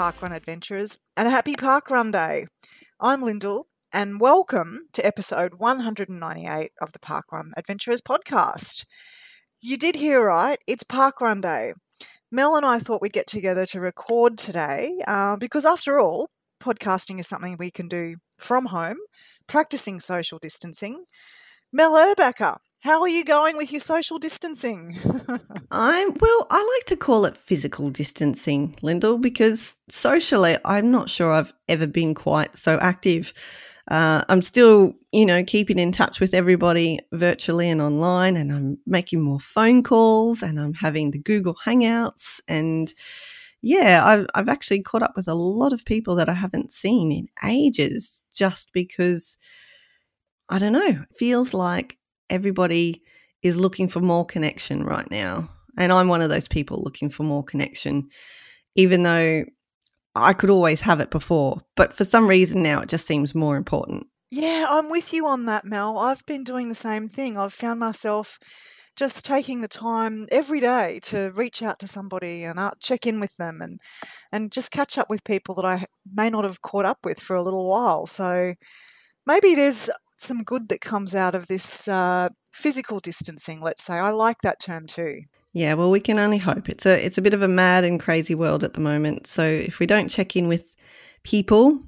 Parkrun adventurers, and a happy Parkrun Day. I'm Lyndell, and welcome to episode 198 of the Parkrun Adventurers podcast. You did hear right, it's Parkrun Day. Mel and I thought we'd get together to record today uh, because, after all, podcasting is something we can do from home, practicing social distancing. Mel Erbacker, how are you going with your social distancing? I'm well, I like to call it physical distancing, Lyndell, because socially, I'm not sure I've ever been quite so active. Uh, I'm still, you know, keeping in touch with everybody virtually and online, and I'm making more phone calls, and I'm having the Google Hangouts, and yeah, I've, I've actually caught up with a lot of people that I haven't seen in ages, just because I don't know, it feels like everybody is looking for more connection right now. And I'm one of those people looking for more connection, even though I could always have it before. But for some reason now, it just seems more important. Yeah, I'm with you on that, Mel. I've been doing the same thing. I've found myself just taking the time every day to reach out to somebody and uh, check in with them and and just catch up with people that I may not have caught up with for a little while. So maybe there's some good that comes out of this uh, physical distancing, let's say. I like that term too. Yeah, well, we can only hope. It's a it's a bit of a mad and crazy world at the moment. So if we don't check in with people,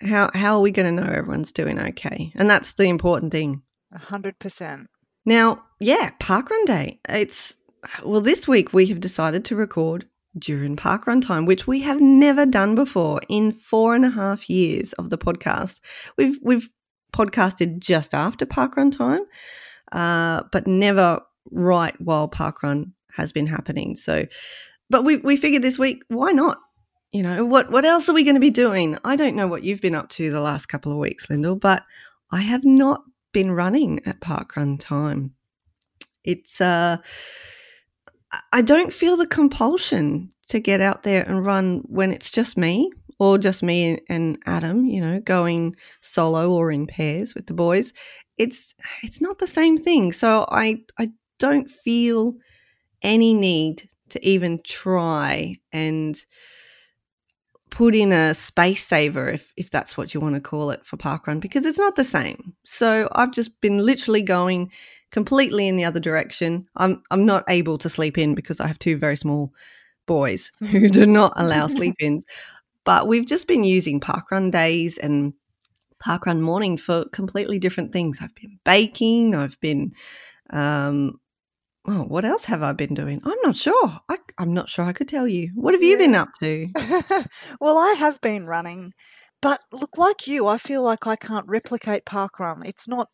how how are we going to know everyone's doing okay? And that's the important thing. A hundred percent. Now, yeah, Parkrun Day. It's well, this week we have decided to record during parkrun time, which we have never done before in four and a half years of the podcast. We've we've podcasted just after parkrun time, uh, but never right while parkrun has been happening. So, but we we figured this week, why not? You know, what what else are we going to be doing? I don't know what you've been up to the last couple of weeks, Lyndell, but I have not been running at parkrun time. It's uh I don't feel the compulsion to get out there and run when it's just me or just me and Adam, you know, going solo or in pairs with the boys, it's it's not the same thing. So I I don't feel any need to even try and put in a space saver if if that's what you want to call it for parkrun because it's not the same. So I've just been literally going completely in the other direction. I'm I'm not able to sleep in because I have two very small boys who do not allow sleep ins. But we've just been using parkrun days and parkrun morning for completely different things. I've been baking, I've been, um, oh, what else have I been doing? I'm not sure. I, am not sure I could tell you. What have yeah. you been up to? well, I have been running, but look, like you, I feel like I can't replicate parkrun. It's not.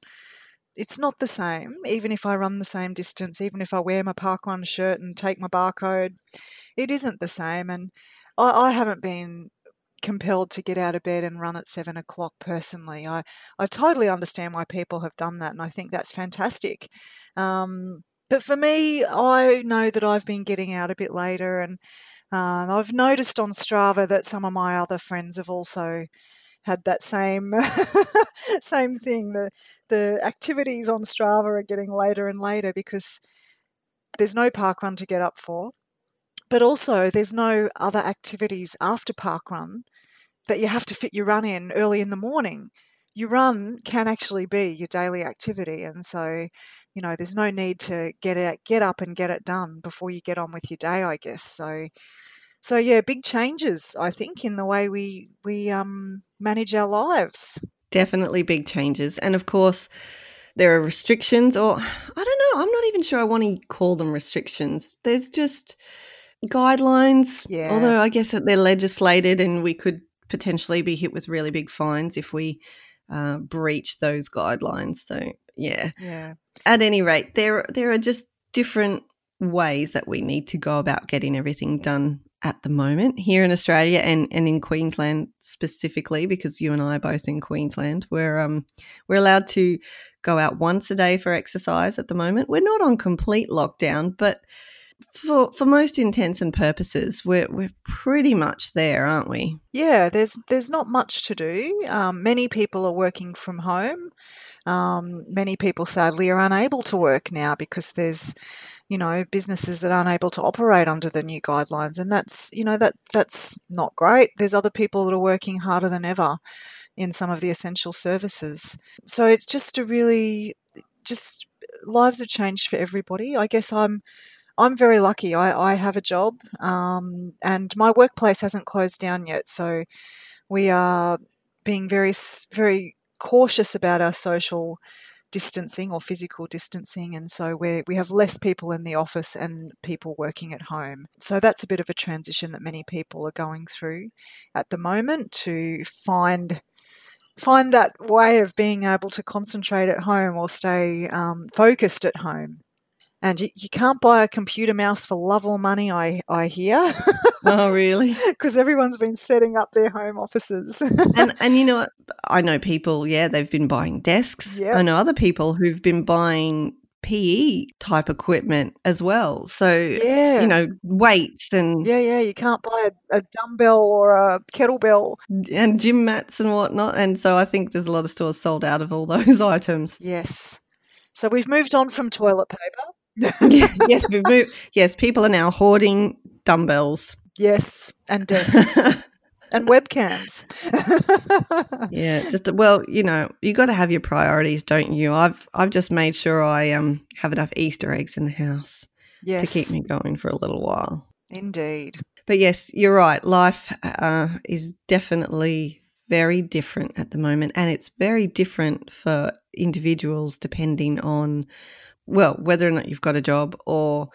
It's not the same, even if I run the same distance, even if I wear my parkrun shirt and take my barcode, it isn't the same. And I, I haven't been compelled to get out of bed and run at seven o'clock personally. I, I totally understand why people have done that, and I think that's fantastic. Um, but for me, I know that I've been getting out a bit later, and um, I've noticed on Strava that some of my other friends have also had that same same thing. The the activities on Strava are getting later and later because there's no park run to get up for. But also, there's no other activities after park run that you have to fit your run in early in the morning. Your run can actually be your daily activity, and so you know there's no need to get out, get up and get it done before you get on with your day. I guess so. So yeah, big changes I think in the way we we um, manage our lives. Definitely big changes, and of course there are restrictions, or I don't know. I'm not even sure I want to call them restrictions. There's just guidelines. Yeah. Although I guess that they're legislated and we could potentially be hit with really big fines if we uh, breach those guidelines. So yeah. Yeah. At any rate, there there are just different ways that we need to go about getting everything done at the moment here in Australia and, and in Queensland specifically because you and I are both in Queensland. We're um we're allowed to go out once a day for exercise at the moment. We're not on complete lockdown, but for for most intents and purposes, we're we're pretty much there, aren't we? Yeah, there's there's not much to do. Um, many people are working from home. Um, many people sadly are unable to work now because there's you know businesses that aren't able to operate under the new guidelines and that's you know that that's not great there's other people that are working harder than ever in some of the essential services so it's just a really just lives have changed for everybody i guess i'm i'm very lucky i, I have a job um, and my workplace hasn't closed down yet so we are being very very cautious about our social distancing or physical distancing, and so we we have less people in the office and people working at home. So that's a bit of a transition that many people are going through at the moment to find find that way of being able to concentrate at home or stay um, focused at home. And you, you can't buy a computer mouse for love or money, I, I hear. oh, really? Because everyone's been setting up their home offices. and and you know what? I know people, yeah, they've been buying desks. Yep. I know other people who've been buying PE type equipment as well. So, yeah. you know, weights and. Yeah, yeah, you can't buy a, a, dumbbell or a kettlebell. And gym mats and whatnot. And so I think there's a lot of stores sold out of all those items. Yes. So we've moved on from toilet paper yes, we've moved. Yes, people are now hoarding dumbbells. Yes, and desks. and webcams. yeah, just well, you know, you got to have your priorities, don't you? I've I've just made sure I um have enough Easter eggs in the house yes. to keep me going for a little while. Indeed. But yes, you're right. Life uh, is definitely very different at the moment, and it's very different for individuals depending on well, whether or not you've got a job or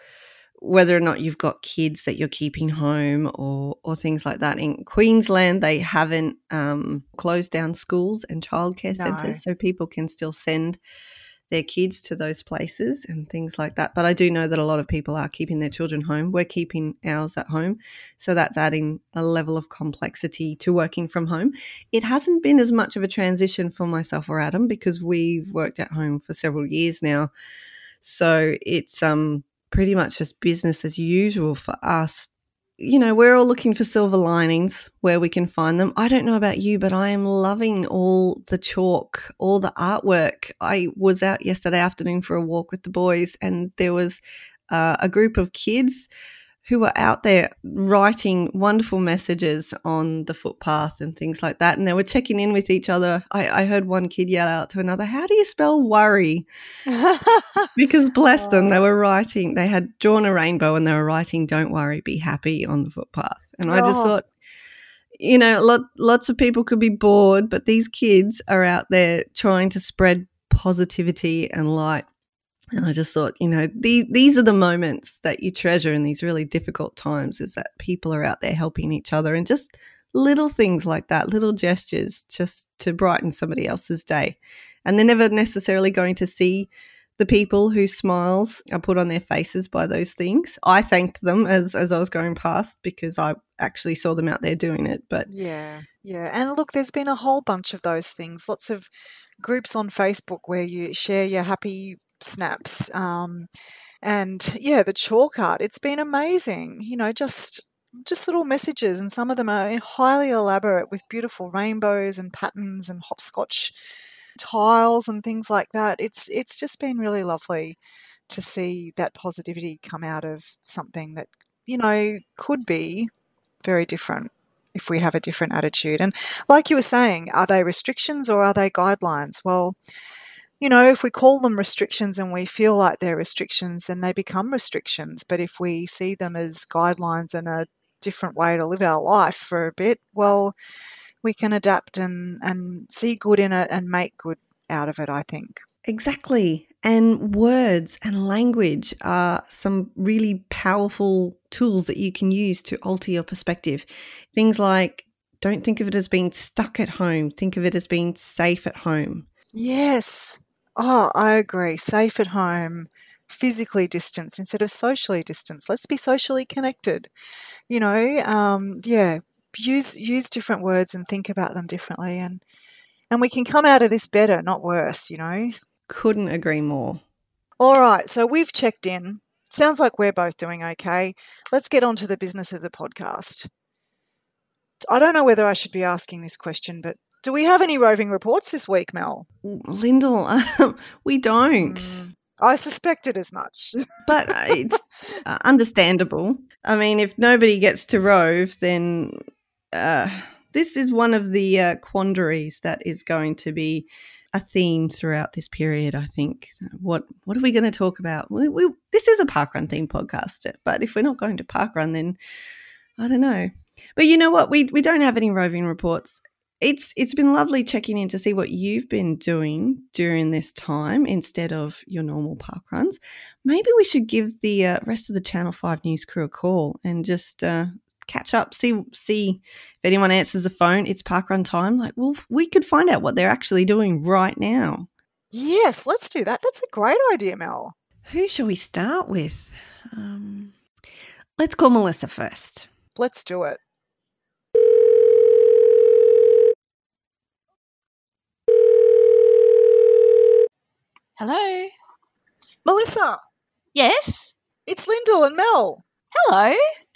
whether or not you've got kids that you're keeping home or or things like that. In Queensland, they haven't um, closed down schools and childcare no. centres, so people can still send their kids to those places and things like that. But I do know that a lot of people are keeping their children home. We're keeping ours at home. So that's adding a level of complexity to working from home. It hasn't been as much of a transition for myself or Adam because we've worked at home for several years now. So it's um pretty much just business as usual for us. You know, we're all looking for silver linings where we can find them. I don't know about you, but I am loving all the chalk, all the artwork. I was out yesterday afternoon for a walk with the boys, and there was uh, a group of kids who were out there writing wonderful messages on the footpath and things like that. And they were checking in with each other. I, I heard one kid yell out to another, How do you spell worry? because bless them, they oh. were writing, they had drawn a rainbow and they were writing, Don't worry, be happy on the footpath. And I just oh. thought, you know, lot, lots of people could be bored, but these kids are out there trying to spread positivity and light and I just thought, you know, these these are the moments that you treasure in these really difficult times is that people are out there helping each other and just little things like that, little gestures just to brighten somebody else's day. And they're never necessarily going to see the people whose smiles are put on their faces by those things. I thanked them as as I was going past because I actually saw them out there doing it. But yeah, yeah. And look, there's been a whole bunch of those things. Lots of groups on Facebook where you share your happy snaps. Um, and yeah, the chalk art, it's been amazing. You know, just just little messages, and some of them are highly elaborate with beautiful rainbows and patterns and hopscotch tiles and things like that. It's it's just been really lovely to see that positivity come out of something that you know could be very different if we have a different attitude. And like you were saying, are they restrictions or are they guidelines? Well, you know, if we call them restrictions and we feel like they're restrictions, then they become restrictions. But if we see them as guidelines and a different way to live our life for a bit, well, we can adapt and, and see good in it and make good out of it, I think. Exactly. And words and language are some really powerful tools that you can use to alter your perspective. Things like don't think of it as being stuck at home, think of it as being safe at home. Yes. Oh, I agree. Safe at home, physically distanced instead of socially distanced. Let's be socially connected. You know, um, yeah, use use different words and think about them differently, and and we can come out of this better, not worse. You know. Couldn't agree more. All right, so we've checked in. Sounds like we're both doing okay. Let's get on to the business of the podcast. I don't know whether I should be asking this question, but do we have any roving reports this week, Mel? Lyndell, um, we don't. Mm, I suspected as much. but uh, it's uh, understandable. I mean, if nobody gets to rove, then uh, this is one of the uh, quandaries that is going to be a theme throughout this period. I think. What What are we going to talk about? We, we, this is a parkrun theme podcast, but if we're not going to parkrun, then I don't know. But you know what? We we don't have any roving reports. It's it's been lovely checking in to see what you've been doing during this time instead of your normal park runs. Maybe we should give the uh, rest of the Channel Five News crew a call and just uh, catch up, see see if anyone answers the phone. It's park run time. Like, well, we could find out what they're actually doing right now. Yes, let's do that. That's a great idea, Mel. Who shall we start with? Um, let's call Melissa first. Let's do it. Hello. Melissa, Yes. it's Lyndell and Mel. Hello.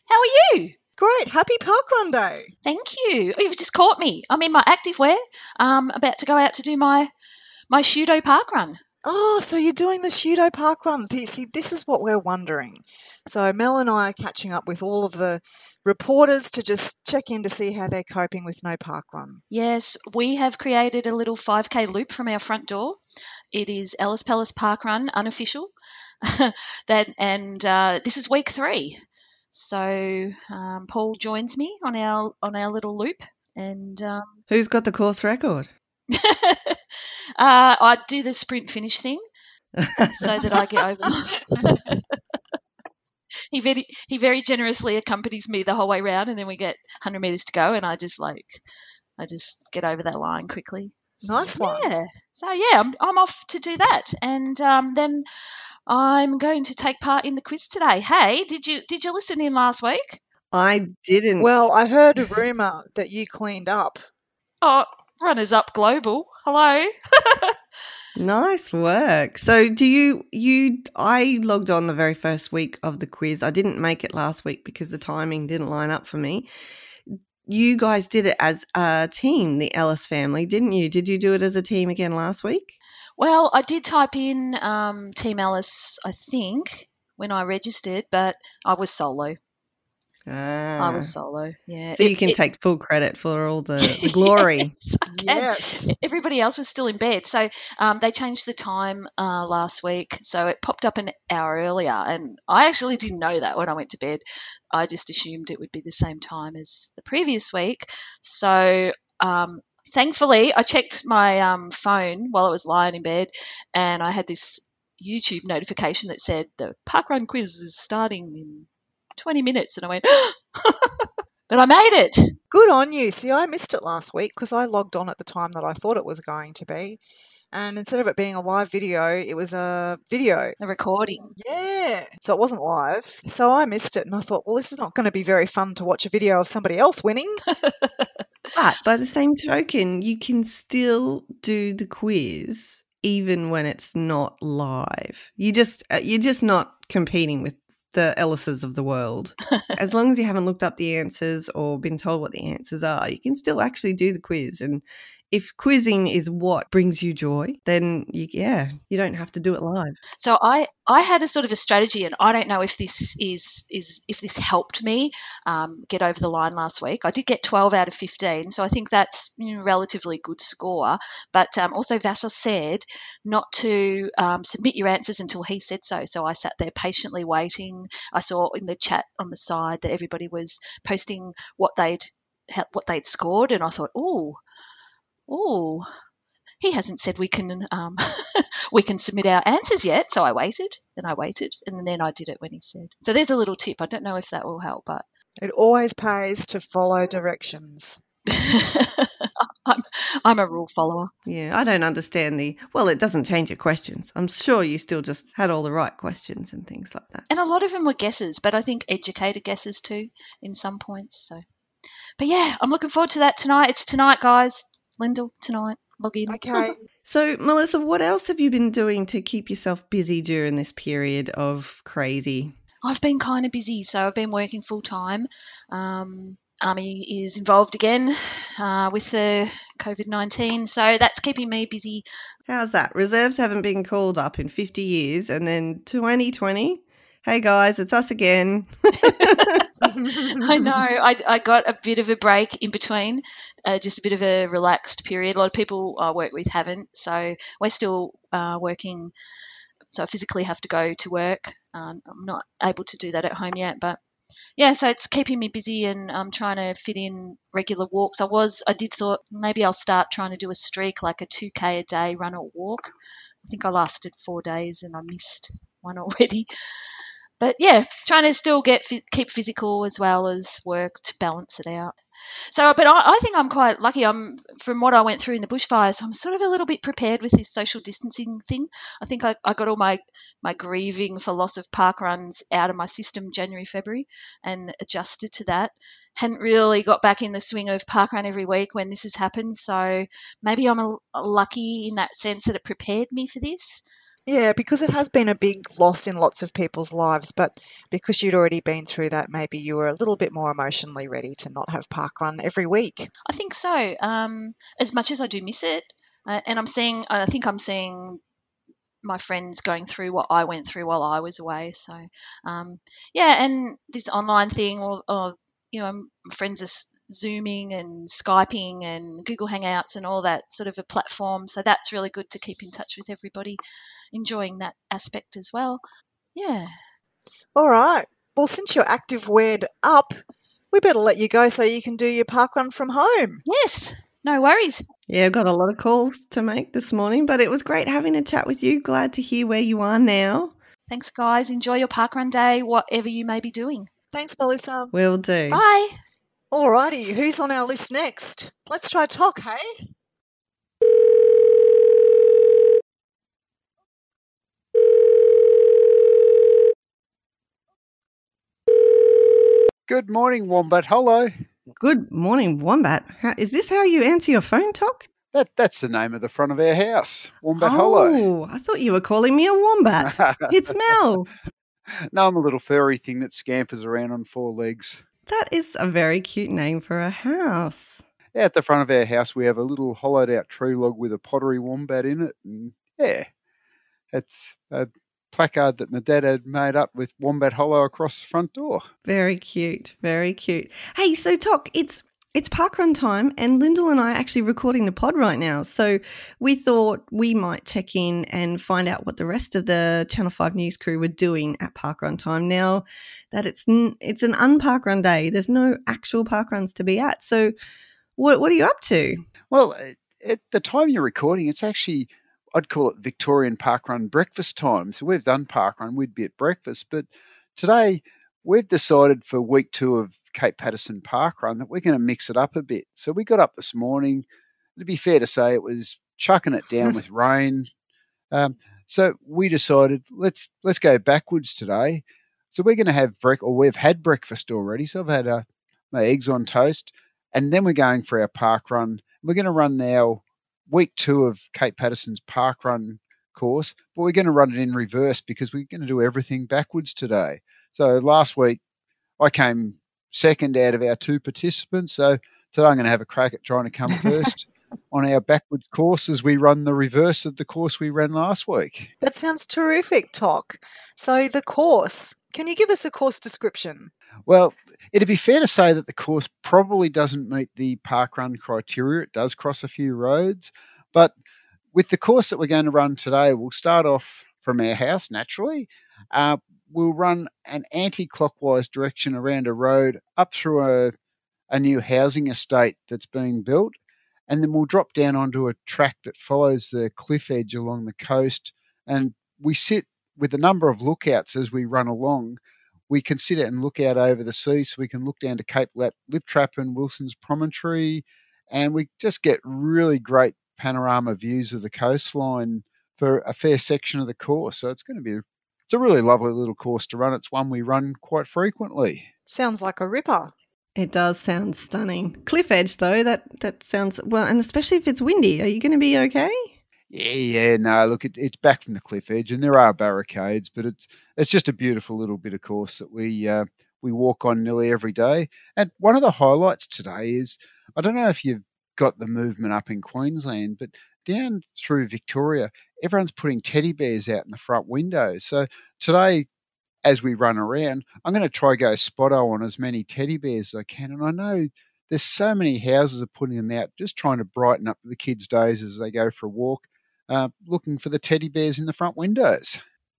How are you? Great. Happy Parkrun Day. Thank you. Oh, you've just caught me. I'm in my active wear. Um, about to go out to do my my Shudo park run. Oh, so you're doing the Shudo Park Run. See, this is what we're wondering. So Mel and I are catching up with all of the reporters to just check in to see how they're coping with no park run. Yes, we have created a little 5k loop from our front door. It is Ellis Palace Park Run, unofficial. that and uh, this is week three. So um, Paul joins me on our on our little loop, and um, Who's got the course record? uh, I do the sprint finish thing so that I get over. he very he very generously accompanies me the whole way round, and then we get 100 meters to go, and I just like I just get over that line quickly. So, Nice one. Yeah. So yeah, I'm, I'm off to do that, and um, then I'm going to take part in the quiz today. Hey, did you did you listen in last week? I didn't. Well, I heard a rumor that you cleaned up. Oh, runners up global. Hello. Nice work. So do you you I logged on the very first week of the quiz. I didn't make it last week because the timing didn't line up for me. You guys did it as a team, the Ellis family, didn't you? Did you do it as a team again last week? Well, I did type in um, Team Ellis, I think, when I registered, but I was solo. I Ah. was solo. Yeah. So It- you can it- take full credit for all the, the glory. Yes, I. Yes. Everybody else was still in bed, so um, they changed the time uh, last week, so it popped up an hour earlier, and I actually didn't know that when I went to bed. I just assumed it would be the same time as the previous week. So um, thankfully, I checked my um, phone while I was lying in bed, and I had this YouTube notification that said the parkrun quiz is starting in 20 minutes, and I went, but I made it. Good on you. See, I missed it last week because I logged on at the time that I thought it was going to be. And instead of it being a live video, it was a video. A recording. Yeah. So it wasn't live. So I missed it and I thought, well, this is not going to be very fun to watch a video of somebody else winning. But by the same token, you can still do the quiz even when it's not live. You just uh, you're just not competing with the Ellises of the world. as long as you haven't looked up the answers or been told what the answers are, you can still actually do the quiz. And if quizzing is what brings you joy, then you, yeah, you don't have to do it live. So I, I had a sort of a strategy, and I don't know if this is is if this helped me um, get over the line last week. I did get 12 out of 15, so I think that's relatively good score. But um, also Vassos said not to um, submit your answers until he said so. So I sat there patiently waiting. I saw in the chat on the side that everybody was posting what they'd what they'd scored, and I thought, oh, oh. He hasn't said we can um, we can submit our answers yet. So I waited and I waited and then I did it when he said. So there's a little tip. I don't know if that will help, but It always pays to follow directions. I'm, I'm a rule follower. Yeah, I don't understand the. Well, it doesn't change your questions. I'm sure you still just had all the right questions and things like that. And a lot of them were guesses, but I think educated guesses too in some points. So, but yeah, I'm looking forward to that tonight. It's tonight, guys. Lyndell, tonight. log in. Okay. So, Melissa, what else have you been doing to keep yourself busy during this period of crazy? I've been kind of busy, so I've been working full time. Um, Army is involved again uh, with the COVID 19, so that's keeping me busy. How's that? Reserves haven't been called up in 50 years, and then 2020. Hey guys, it's us again. I know. I, I got a bit of a break in between, uh, just a bit of a relaxed period. A lot of people I work with haven't, so we're still uh, working. So I physically have to go to work. Um, I'm not able to do that at home yet, but yeah, so it's keeping me busy and I'm trying to fit in regular walks. I was, I did thought maybe I'll start trying to do a streak, like a 2K a day run or walk. I think I lasted four days and I missed one already. But yeah, trying to still get keep physical as well as work to balance it out. So, but I, I, think I'm quite lucky. I'm from what I went through in the bushfires. I'm sort of a little bit prepared with this social distancing thing. I think I, I got all my my grieving for loss of park runs out of my system January, February, and adjusted to that. Hadn't really got back in the swing of park run every week when this has happened. So maybe I'm a, a lucky in that sense that it prepared me for this. Yeah, because it has been a big loss in lots of people's lives, but because you'd already been through that, maybe you were a little bit more emotionally ready to not have parkrun every week. I think so. Um, as much as I do miss it, uh, and I'm seeing, I think I'm seeing my friends going through what I went through while I was away. So, um, yeah, and this online thing, or, or you know, my friends are Zooming and Skyping and Google Hangouts and all that sort of a platform. So that's really good to keep in touch with everybody enjoying that aspect as well. Yeah. All right. Well, since you're active word up, we better let you go so you can do your park run from home. Yes. No worries. Yeah, I've got a lot of calls to make this morning, but it was great having a chat with you. Glad to hear where you are now. Thanks, guys. Enjoy your parkrun day, whatever you may be doing. Thanks, Melissa. Will do. Bye. Alrighty, who's on our list next? Let's try talk, hey? Good morning, Wombat. Hello. Good morning, Wombat. How, is this how you answer your phone, Talk? That that's the name of the front of our house, Wombat Hollow. oh, Hollow. I thought you were calling me a wombat. it's Mel. No, I'm a little furry thing that scampers around on four legs. That is a very cute name for a house. At the front of our house, we have a little hollowed out tree log with a pottery wombat in it, and yeah, it's a placard that my dad had made up with Wombat Hollow across the front door. Very cute, very cute. Hey, so Talk, it's it's parkrun time, and Lyndell and I are actually recording the pod right now. So we thought we might check in and find out what the rest of the Channel Five News crew were doing at parkrun time. Now that it's it's an unparkrun day, there's no actual parkruns to be at. So what what are you up to? Well, at the time you're recording, it's actually I'd call it Victorian parkrun breakfast time. So we've done parkrun, we'd be at breakfast, but today we've decided for week two of Cape Paterson Parkrun that we're going to mix it up a bit. So we got up this morning. To be fair to say, it was chucking it down with rain. Um, so we decided let's let's go backwards today. So we're going to have break, or we've had breakfast already. So I've had uh, my eggs on toast, and then we're going for our park run. We're going to run now week two of Cape Paterson's park run course, but we're going to run it in reverse because we're going to do everything backwards today. So last week I came second out of our two participants. So today I'm going to have a crack at trying to come first on our backwards course as we run the reverse of the course we ran last week. That sounds terrific, Talk. So the course, can you give us a course description? Well, it'd be fair to say that the course probably doesn't meet the park run criteria. It does cross a few roads, but with the course that we're going to run today, we'll start off from our house naturally. Uh, we'll run an anti-clockwise direction around a road up through a, a new housing estate that's being built, and then we'll drop down onto a track that follows the cliff edge along the coast. And we sit with a number of lookouts as we run along we can sit and look out over the sea. So we can look down to Cape Lip, Lip Trap and Wilson's Promontory, and we just get really great panorama views of the coastline for a fair section of the course. So it's going to be it's a really lovely little course to run. It's one we run quite frequently. Sounds like a ripper. It does sound stunning. Cliff edge, though, that that sounds well, and especially if it's windy. Are you going to be okay? Yeah, yeah, no. Look, it, it's back from the cliff edge, and there are barricades, but it's it's just a beautiful little bit of course that we uh, we walk on nearly every day. And one of the highlights today is I don't know if you've got the movement up in Queensland, but down through Victoria, everyone's putting teddy bears out in the front window. So today, as we run around, I'm going to try go spotto on as many teddy bears as I can. And I know there's so many houses are putting them out, just trying to brighten up the kids' days as they go for a walk, uh, looking for the teddy bears in the front windows.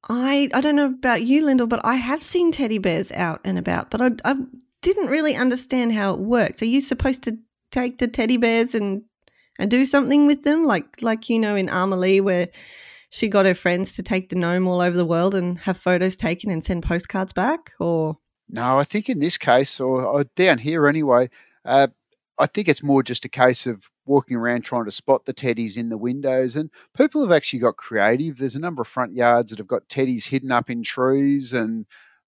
I I don't know about you, Lyndell, but I have seen teddy bears out and about, but I, I didn't really understand how it works. Are you supposed to take the teddy bears and and do something with them, like like you know in Amelie where she got her friends to take the gnome all over the world and have photos taken and send postcards back, or no? I think in this case, or, or down here anyway, uh, I think it's more just a case of walking around trying to spot the teddies in the windows. And people have actually got creative. There's a number of front yards that have got teddies hidden up in trees, and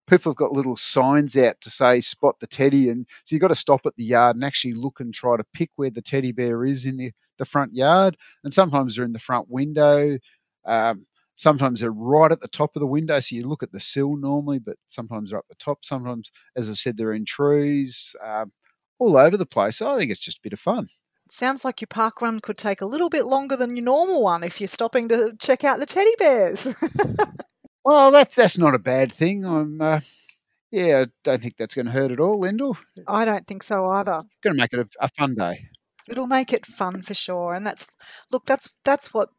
people have got little signs out to say spot the teddy. And so you've got to stop at the yard and actually look and try to pick where the teddy bear is in the, the front yard. And sometimes they're in the front window. Um, sometimes they're right at the top of the window. So you look at the sill normally, but sometimes they're up the top. Sometimes, as I said, they're in trees. Um, all over the place. So I think it's just a bit of fun. Sounds like your park run could take a little bit longer than your normal one if you're stopping to check out the teddy bears. well, that's that's not a bad thing. I'm, uh, yeah, I don't think that's going to hurt at all, Lyndell. I don't think so either. Going to make it a, a fun day. It'll make it fun for sure, and that's look, that's that's what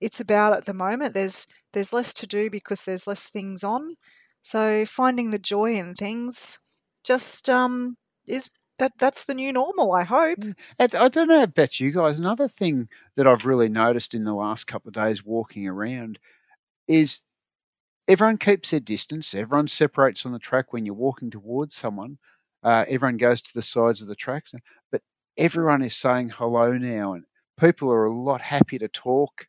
it's about at the moment. There's there's less to do because there's less things on, so finding the joy in things just um, is that that's the new normal. I hope. I don't know about you guys. Another thing that I've really noticed in the last couple of days walking around is everyone keeps their distance. Everyone separates on the track when you're walking towards someone. Uh, everyone goes to the sides of the tracks, but everyone is saying hello now, and people are a lot happier to talk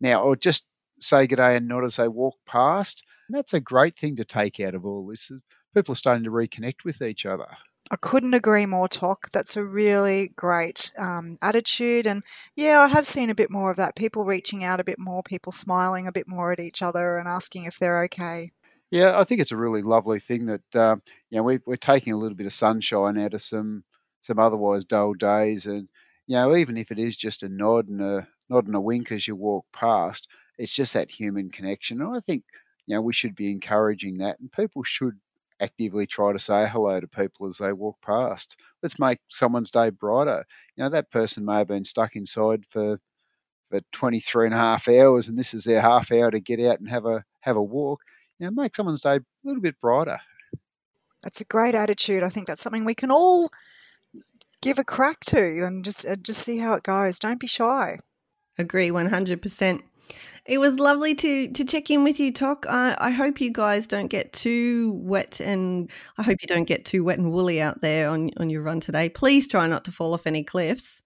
now, or just say good day and nod as they walk past. And that's a great thing to take out of all this. People are starting to reconnect with each other. I couldn't agree more, Talk. That's a really great um, attitude. And yeah, I have seen a bit more of that. People reaching out a bit more, people smiling a bit more at each other and asking if they're okay. Yeah, I think it's a really lovely thing that um, you know we, we're taking a little bit of sunshine out of some some otherwise dull days, and you know even if it is just a nod and a nod and a wink as you walk past, it's just that human connection. And I think you know we should be encouraging that, and people should actively try to say hello to people as they walk past. Let's make someone's day brighter. You know, that person may have been stuck inside for for 23 and a half hours and this is their half hour to get out and have a have a walk. You know, make someone's day a little bit brighter. That's a great attitude. I think that's something we can all give a crack to and just uh, just see how it goes. Don't be shy. Agree 100%. It was lovely to to check in with you, Toc. I, I hope you guys don't get too wet, and I hope you don't get too wet and woolly out there on on your run today. Please try not to fall off any cliffs.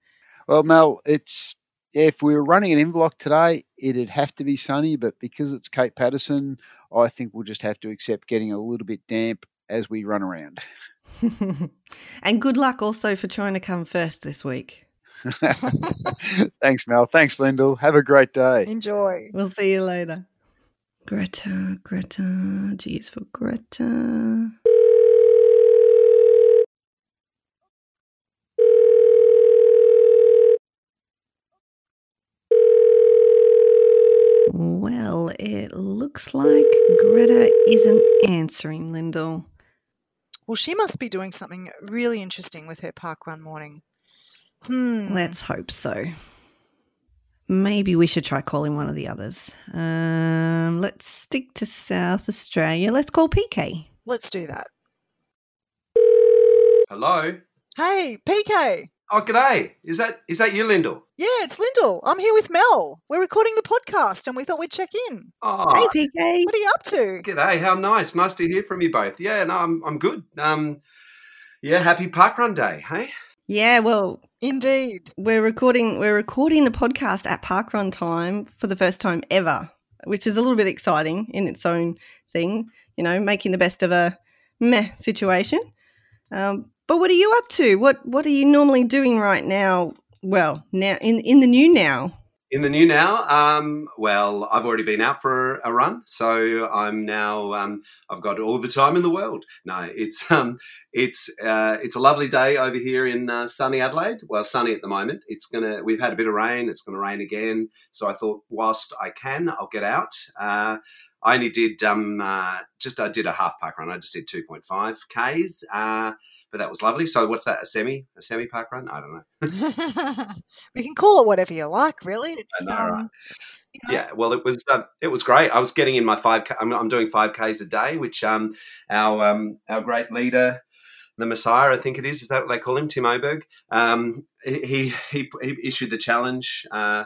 Well, Mel, it's if we were running an inverloch today, it'd have to be sunny, but because it's Cape Paterson, I think we'll just have to accept getting a little bit damp as we run around. and good luck also for trying to come first this week. Thanks, Mel. Thanks, Lyndell. Have a great day. Enjoy. We'll see you later. Greta, Greta, G's for Greta. Well, it looks like Greta isn't answering, Lyndell. Well, she must be doing something really interesting with her parkrun morning. Hmm. Let's hope so. Maybe we should try calling one of the others. Um, let's stick to South Australia. Let's call PK. Let's do that. Hello. Hey, PK. Oh, g'day. Is that is that you, Lyndell? Yeah, it's Lyndell. I'm here with Mel. We're recording the podcast, and we thought we'd check in. Oh, hey, PK. What are you up to? G'day. How nice. Nice to hear from you both. Yeah, no, I'm I'm good. Um, yeah, happy parkrun day. Hey. Yeah, well, indeed. We're recording we're recording the podcast at parkrun time for the first time ever, which is a little bit exciting in its own thing, you know, making the best of a meh situation. Um, But what are you up to? What What are you normally doing right now? Well, now in in the new now. In the new now, um, well, I've already been out for a run, so I'm now um, I've got all the time in the world. No, it's um, it's uh, it's a lovely day over here in uh, sunny Adelaide. Well, sunny at the moment. It's gonna we've had a bit of rain. It's gonna rain again. So I thought, whilst I can, I'll get out. Uh, I only did um, uh, just I did a half park run. I just did two point five k's. But that was lovely. So what's that? A semi? A semi park run? I don't know. we can call it whatever you like, really. It's, I know, um, right? you know, Yeah, well, it was uh, it was great. I was getting in my five. K, I'm, I'm doing five k's a day, which um, our um, our great leader, the Messiah, I think it is. Is that what they call him, Tim Oberg? Um, he, he he issued the challenge uh,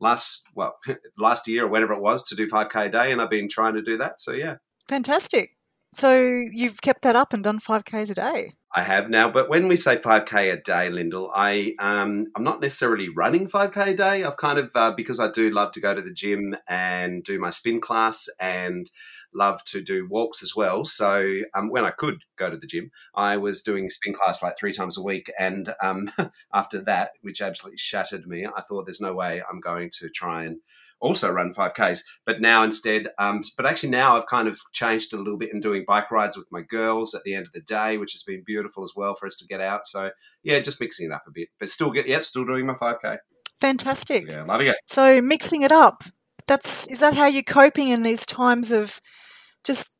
last well last year or whatever it was to do five k a day, and I've been trying to do that. So yeah, Fantastic. So you've kept that up and done 5Ks a day. I have now. But when we say 5k a day, Lyndell, I um, I'm not necessarily running 5k a day. I've kind of uh, because I do love to go to the gym and do my spin class and love to do walks as well. So um, when I could go to the gym, I was doing spin class like three times a week. And um, after that, which absolutely shattered me, I thought there's no way I'm going to try and also run 5Ks. But now instead, um, but actually now I've kind of changed a little bit in doing bike rides with my girls at the end of the day, which has been beautiful as well for us to get out. So yeah, just mixing it up a bit, but still get, yep, still doing my 5K. Fantastic. Yeah, loving it. So mixing it up. That's is that how you're coping in these times of just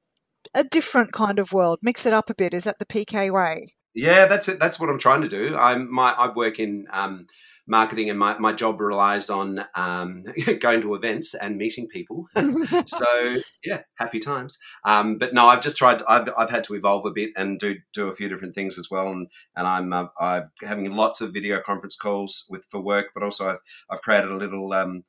a different kind of world? Mix it up a bit. Is that the PK way? Yeah, that's it. That's what I'm trying to do. I'm my I work in um, marketing, and my, my job relies on um, going to events and meeting people. so yeah, happy times. Um, but no, I've just tried. I've, I've had to evolve a bit and do do a few different things as well. And and I'm uh, I'm having lots of video conference calls with for work, but also I've I've created a little. Um,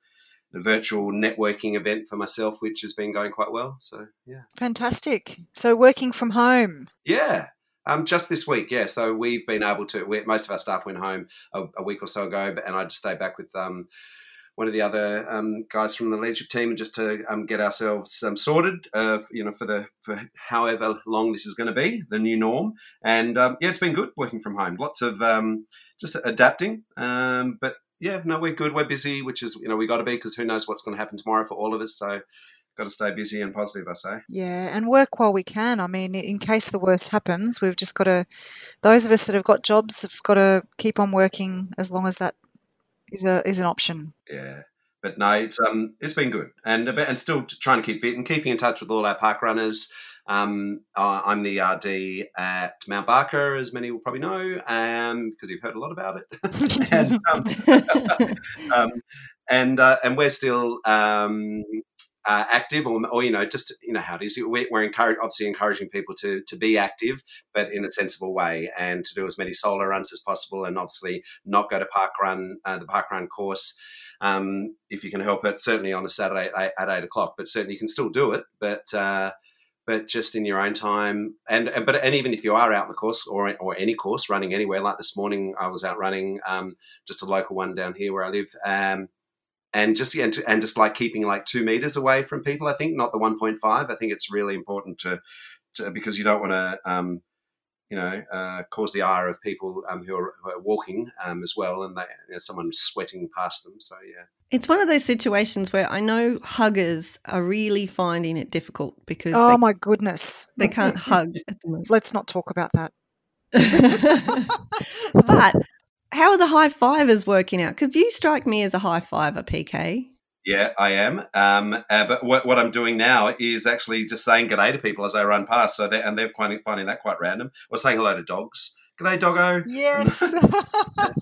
a virtual networking event for myself, which has been going quite well. So yeah, Fantastic. So working from home. yeah. Um, just this week, yeah. So we've been able to. We, most of our staff went home a, a week or so ago, and I just stayed back with um, one of the other um, guys from the leadership team, and just to um, get ourselves um, sorted. Uh, you know, for the for however long this is going to be, the new norm. And um, yeah, it's been good working from home. Lots of just adapting, but yeah, no, we're good. We're busy, which is you know we got to be because who knows what's going to happen tomorrow for all of us. So got to stay busy and positive. I say. Yeah, and work while we can. I mean, in case the worst happens, we've just got to. Those of us that have got jobs have got to keep on working as long as that is a is an option. Yeah. But no, it's um, it's been good, and a bit- and still trying to keep fit and keeping in touch with all our park runners. Um, I'm the RD at Mount Barker, as many will probably know, um, because you've heard a lot about it. and um, um, and uh, and we're still um, uh, active, or, or you know, just you know how it is. We're, we're obviously encouraging people to to be active, but in a sensible way, and to do as many solo runs as possible, and obviously not go to park run uh, the park run course. Um, if you can help it, certainly on a Saturday at eight, at eight o'clock, but certainly you can still do it, but uh, but just in your own time, and, and but and even if you are out in the course or or any course running anywhere, like this morning I was out running um, just a local one down here where I live. Um, and just yeah, and, and just like keeping like two meters away from people. I think not the one point five. I think it's really important to, to because you don't want to um, you know uh, cause the ire of people um, who, are, who are walking um, as well, and they, you know, someone sweating past them. So yeah, It's one of those situations where I know huggers are really finding it difficult because Oh they, my goodness! they can't hug at the moment. Let's not talk about that. but how are the high fivers working out? Because you strike me as a high fiver, PK. yeah, I am. Um, uh, but what, what I'm doing now is actually just saying g'day to people as I run past. So they and they're finding finding that quite random. Or saying hello to dogs. G'day, doggo. Yes.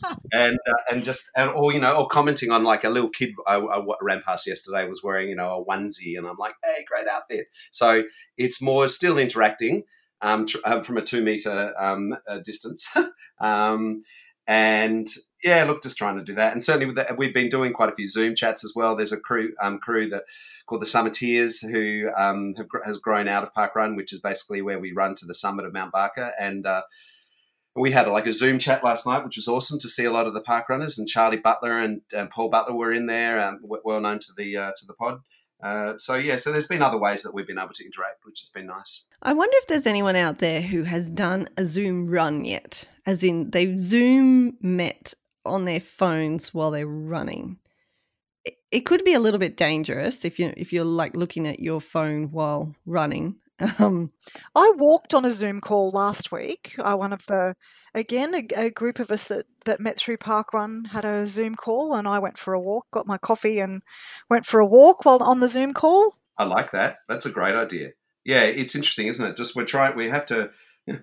and uh, and just and or you know or commenting on like a little kid I, I ran past yesterday was wearing you know a onesie and I'm like hey great outfit so it's more still interacting um, tr- um, from a two meter um, uh, distance um, and yeah look just trying to do that and certainly with the, we've been doing quite a few Zoom chats as well there's a crew um, crew that called the Summiters who um, have, has grown out of Park Run which is basically where we run to the summit of Mount Barker and uh, we had like a Zoom chat last night, which was awesome to see a lot of the park runners. And Charlie Butler and, and Paul Butler were in there, um, well known to the uh, to the pod. Uh, so yeah, so there's been other ways that we've been able to interact, which has been nice. I wonder if there's anyone out there who has done a Zoom run yet, as in they've Zoom met on their phones while they're running. It, it could be a little bit dangerous if you if you're like looking at your phone while running. Um, I walked on a Zoom call last week. I one of the again a, a group of us that, that met through Park Parkrun had a Zoom call, and I went for a walk, got my coffee, and went for a walk while on the Zoom call. I like that. That's a great idea. Yeah, it's interesting, isn't it? Just we're trying. We have to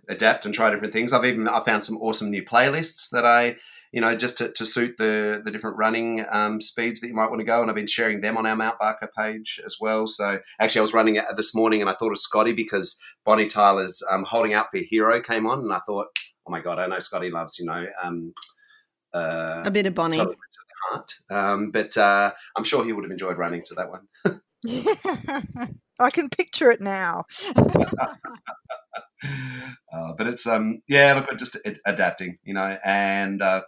adapt and try different things. I've even I found some awesome new playlists that I you know, just to, to suit the the different running um, speeds that you might want to go. And I've been sharing them on our Mount Barker page as well. So actually, I was running it this morning, and I thought of Scotty because Bonnie Tyler's um, "Holding Out for Hero" came on, and I thought, oh my god, I know Scotty loves you know um, uh, a bit of Bonnie. Heart. Um, but uh, I'm sure he would have enjoyed running to that one. I can picture it now. uh, but it's um yeah, look, we're just adapting, you know, and uh,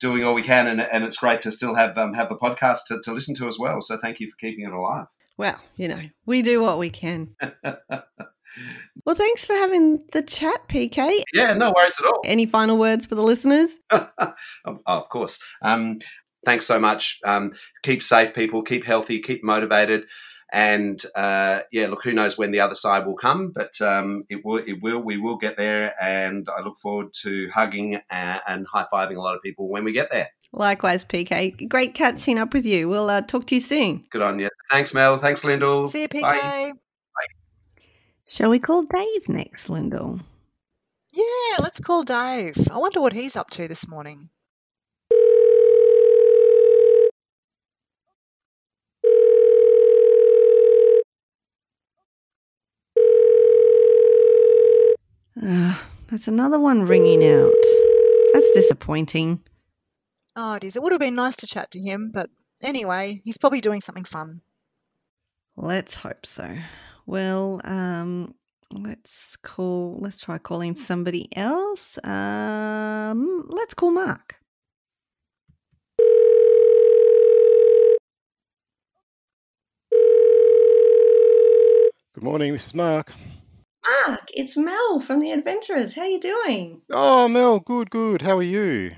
doing all we can, and, and it's great to still have um, have the podcast to, to listen to as well. So thank you for keeping it alive. Well, you know, we do what we can. well, thanks for having the chat, PK. Yeah, no worries at all. Any final words for the listeners? oh, of course. Um, thanks so much. Um, keep safe, people. Keep healthy. Keep motivated. And uh, yeah, look, who knows when the other side will come, but um, it will, it will, we will get there. And I look forward to hugging and, and high fiving a lot of people when we get there. Likewise, PK. Great catching up with you. We'll uh, talk to you soon. Good on you. Thanks, Mel. Thanks, Lyndell. See you, PK. Bye. Bye. Shall we call Dave next, Lyndell? Yeah, let's call Dave. I wonder what he's up to this morning. Uh, that's another one ringing out. That's disappointing. Oh, it is. It would have been nice to chat to him, but anyway, he's probably doing something fun. Let's hope so. Well, um, let's call. Let's try calling somebody else. Um, let's call Mark. Good morning. This is Mark. Mark, it's Mel from the Adventurers. How are you doing? Oh, Mel, good, good. How are you?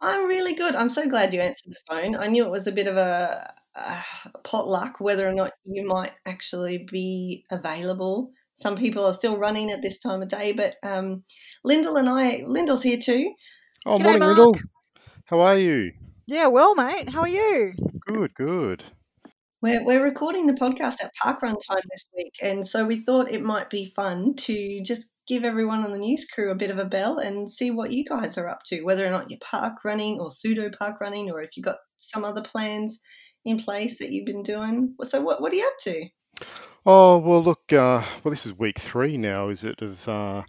I'm really good. I'm so glad you answered the phone. I knew it was a bit of a, a potluck whether or not you might actually be available. Some people are still running at this time of day, but um, Lyndell and I, Lyndell's here too. Oh, G'day, morning, Mark. Lyndell. How are you? Yeah, well, mate. How are you? Good, good. We're, we're recording the podcast at parkrun time this week, and so we thought it might be fun to just give everyone on the news crew a bit of a bell and see what you guys are up to, whether or not you're park running or pseudo park running, or if you've got some other plans in place that you've been doing. So, what, what are you up to? Oh, well, look, uh, well, this is week three now, is it, of uh,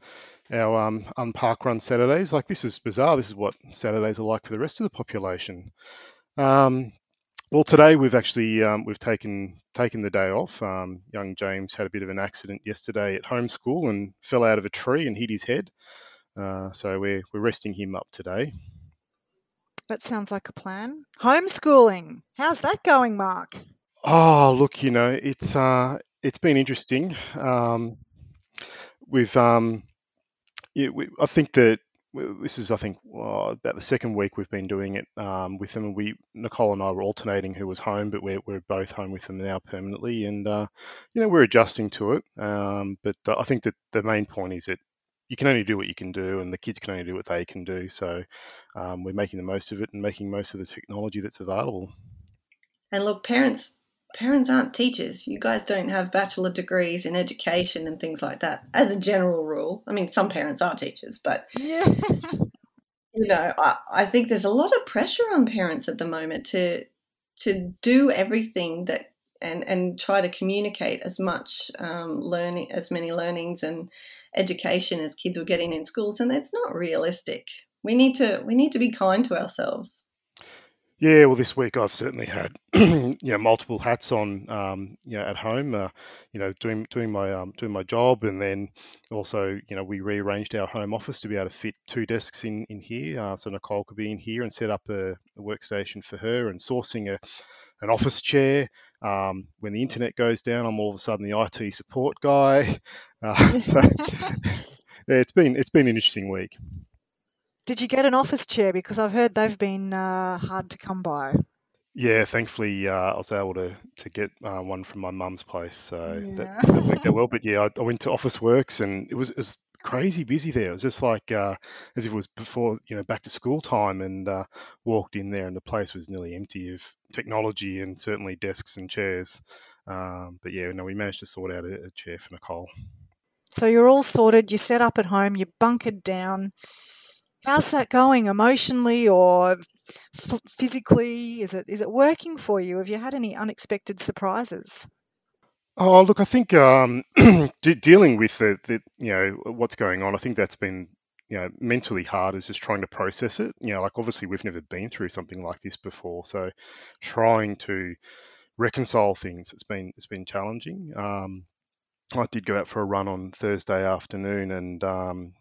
our um, unpark run Saturdays? Like, this is bizarre. This is what Saturdays are like for the rest of the population. Um, well, today we've actually um, we've taken taken the day off. Um, young James had a bit of an accident yesterday at home school and fell out of a tree and hit his head. Uh, so we're we're resting him up today. That sounds like a plan. Homeschooling. How's that going, Mark? Oh, look, you know, it's uh, it's been interesting. Um, we've um, yeah, we, I think that this is, I think, uh, about the second week we've been doing it um, with them. We Nicole and I were alternating who was home, but we're, we're both home with them now permanently, and uh, you know we're adjusting to it. Um, but I think that the main point is that you can only do what you can do, and the kids can only do what they can do. So um, we're making the most of it and making most of the technology that's available. And look, parents parents aren't teachers. You guys don't have bachelor degrees in education and things like that. As a general rule, I mean, some parents are teachers, but yeah. you know, I, I think there's a lot of pressure on parents at the moment to to do everything that and and try to communicate as much um, learning as many learnings and education as kids are getting in schools, and it's not realistic. We need to we need to be kind to ourselves. Yeah, well, this week I've certainly had you know multiple hats on, um, you know, at home, uh, you know, doing doing my um, doing my job, and then also, you know, we rearranged our home office to be able to fit two desks in in here, uh, so Nicole could be in here and set up a, a workstation for her, and sourcing a an office chair. Um, when the internet goes down, I'm all of a sudden the IT support guy. Uh, so yeah, it's been it's been an interesting week. Did you get an office chair? Because I've heard they've been uh, hard to come by. Yeah, thankfully uh, I was able to to get uh, one from my mum's place, so that, that worked out well. But yeah, I, I went to Officeworks and it was, it was crazy busy there. It was just like uh, as if it was before you know back to school time, and uh, walked in there and the place was nearly empty of technology and certainly desks and chairs. Um, but yeah, no, we managed to sort out a, a chair for Nicole. So you're all sorted. You set up at home. You bunkered down. How's that going emotionally or f- physically? Is it is it working for you? Have you had any unexpected surprises? Oh, look, I think um, de- dealing with the, the, you know, what's going on, I think that's been, you know, mentally hard is just trying to process it. You know, like obviously we've never been through something like this before, so trying to reconcile things, it's been it's been challenging. Um, I did go out for a run on Thursday afternoon and um,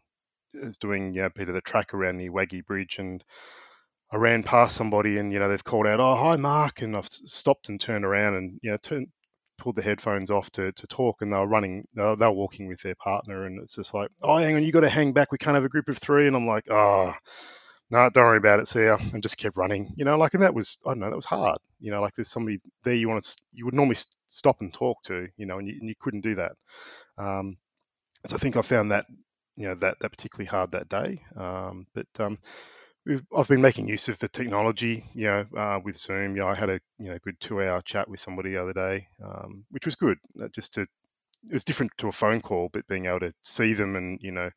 was doing you know, a bit of the track around the Waggy Bridge and I ran past somebody and you know they've called out, "Oh, hi, Mark," and I've stopped and turned around and you know turned pulled the headphones off to, to talk and they were running they were, they were walking with their partner and it's just like oh hang on you got to hang back we can't have a group of three and i'm like oh no don't worry about it see ya and just kept running you know like and that was i don't know that was hard you know like there's somebody there you want to you would normally stop and talk to you know and you, and you couldn't do that. Um, so i think i found that you know that that particularly hard that day um, but um, I've been making use of the technology, you know, uh, with Zoom. You know, I had a you know good two-hour chat with somebody the other day, um, which was good. uh, Just to it was different to a phone call, but being able to see them and you know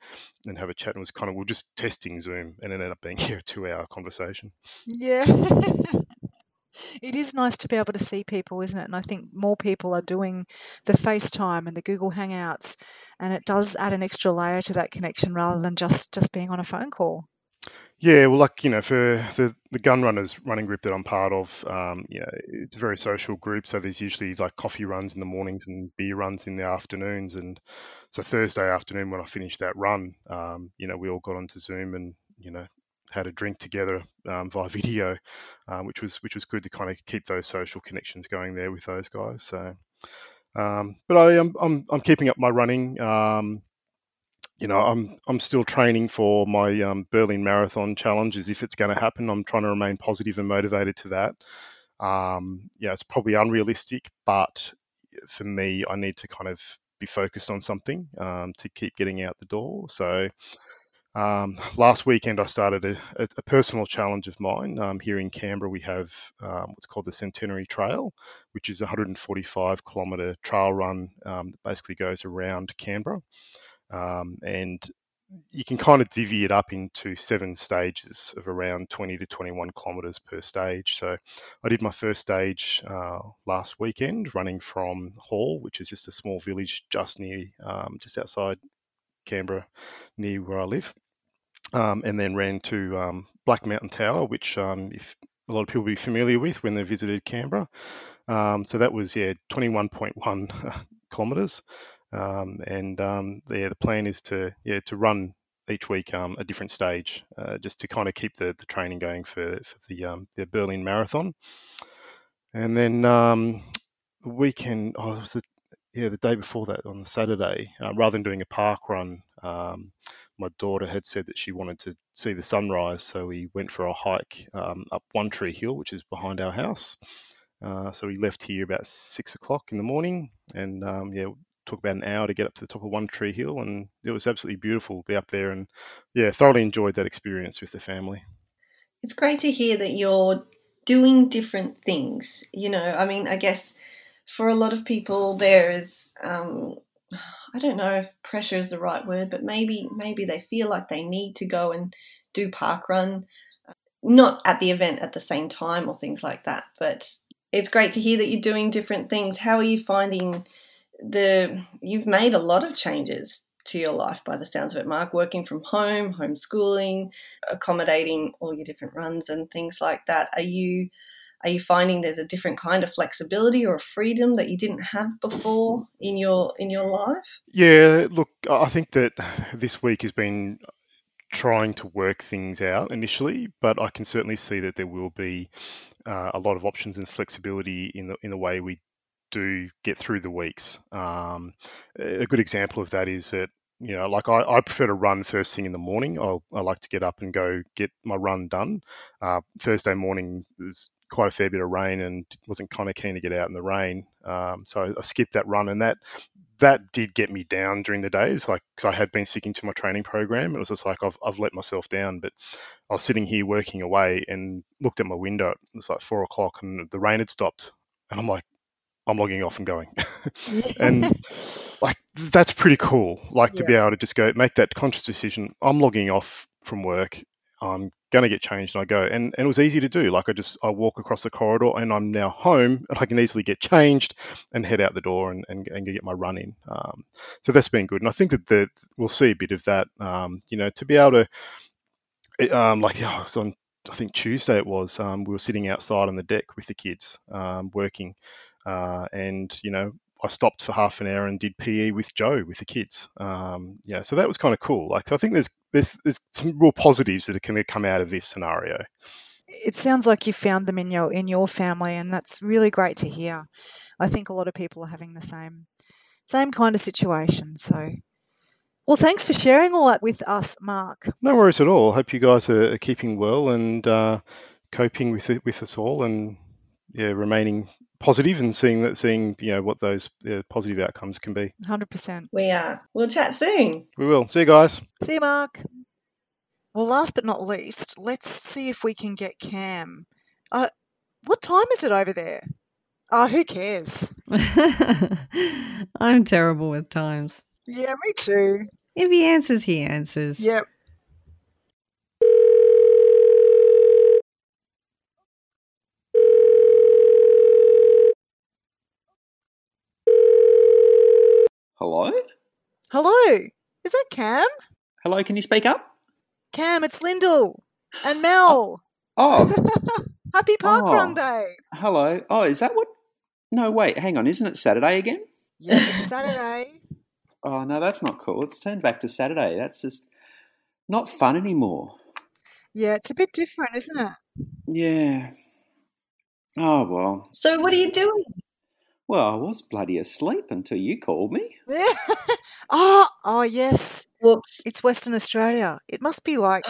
and have a chat and was kind of we are just testing Zoom, and it ended up being a two-hour conversation. Yeah. it is nice to be able to see people, isn't it? And I think more people are doing the FaceTime and the Google Hangouts, and it does add an extra layer to that connection rather than just just being on a phone call. Yeah, well, like you know, for the the gun runners running group that I'm part of, um, you know, it's a very social group. So there's usually like coffee runs in the mornings and beer runs in the afternoons. And so Thursday afternoon when I finished that run, um, you know, we all got onto Zoom and you know had a drink together um, via video, um, which was which was good to kind of keep those social connections going there with those guys. So, um, but I am I'm, I'm keeping up my running. Um, you know, I'm I'm still training for my um, Berlin Marathon challenge as if it's going to happen. I'm trying to remain positive and motivated to that. Yeah, it's probably unrealistic, but for me, I need to kind of be focused on something to keep getting out the door. So um, last weekend, I started a, a, personal challenge of mine. Um, here in Canberra, we have um, what's called the Centenary Trail, which is a 145 kilometre trail run um, that basically goes around Canberra um, and you can kind of divvy it up into seven stages of around 20 to 21 kilometres per stage. So I did my first stage uh, last weekend, running from Hall, which is just a small village just near, um, just outside Canberra, near where I live, um, and then ran to um, Black Mountain Tower, which um, if a lot of people will be familiar with when they visited Canberra. Um, so that was yeah 21.1 kilometres. Um, and yeah, the plan is to yeah to run each week a different stage, uh, just to kind of keep the, the training going for, for the the Berlin Marathon. And then um, the weekend, oh, it was the yeah the day before that on the Saturday, uh, rather than doing a park run, um, my daughter had said that she wanted to see the sunrise, so we went for a hike um, up One Tree Hill, which is behind our house. Uh, so we left here about six o'clock in the morning, and um, yeah, took about an hour to get up to the top of One Tree Hill, and it was absolutely beautiful to be up there, and yeah, thoroughly enjoyed that experience with the family. It's great to hear that you're doing different things. You know, I mean, I guess for a lot of people, there is, um, I don't know if pressure is the right word, but maybe maybe they feel like they need to go and do park run, not at the event at the same time or things like that. But it's great to hear that you're doing different things. How are you finding the? You've made a lot of changes to your life by the sounds of it, Mark. Working from home, homeschooling, accommodating all your different runs and things like that. Are you? Are you finding there's a different kind of flexibility or a freedom that you didn't have before in your in your life? Yeah, look, I think that this week has been trying to work things out initially, but I can certainly see that there will be uh, a lot of options and flexibility in the in the way we do get through the weeks. Um, a good example of that is that you know, like I, I prefer to run first thing in the morning. I'll, I like to get up and go get my run done. Uh, Thursday morning there's quite a fair bit of rain and wasn't kind of keen to get out in the rain, um, so I skipped that run, and that that did get me down during the days, like because I had been sticking to my training program. It was just like I've I've let myself down, but I was sitting here working away and looked at my window. It was like four o'clock, and the rain had stopped, and I'm like, I'm logging off and going. and like that's pretty cool. Like to be able to just go make that conscious decision. I'm logging off from work. I'm going to get changed and I go. And, and it was easy to do. Like I just, I walk across the corridor and I'm now home and I can easily get changed and head out the door and, and, and get my run in. Um, so that's been good. And I think that the, we'll see a bit of that, um, you know, to be able to, um, like, oh, on, I think Tuesday it was, um, we were sitting outside on the deck with the kids um, working uh, and you know I stopped for half an hour and did PE with Joe with the kids. Um, yeah, so that was kind of cool. Like I think there's there's there's some real positives that are going to come out of this scenario. It sounds like you found them in your in your family, and that's really great to hear. I think a lot of people are having the same same kind of situation. So, well, thanks for sharing all that with us, Mark. No worries at all. Hope you guys are, keeping well and uh, coping with it with us all, and yeah, remaining positive and seeing that seeing you know what those uh, positive outcomes can be. 100% we are. We'll chat soon. We will. See you guys. See you mark. Well last but not least let's see if we can get cam. Uh, what time is it over there? Oh who cares? I'm terrible with times. Yeah me too. If he answers he answers. Yep Hello? Hello. Is that Cam? Hello, can you speak up? Cam, it's Lyndell and Mel. Oh. oh. Happy Parkrun Oh. Day. Hello. Oh, is that what? No, wait, hang on. Isn't it Saturday again? Yeah, it's Saturday. Oh, no, that's not cool. It's turned back to Saturday. That's just not fun anymore. Yeah, it's a bit different, isn't it? Yeah. Oh, well. so what are you doing Well, I was bloody asleep until you called me. Yeah. oh, oh yes. whoops It's Western Australia. It must be like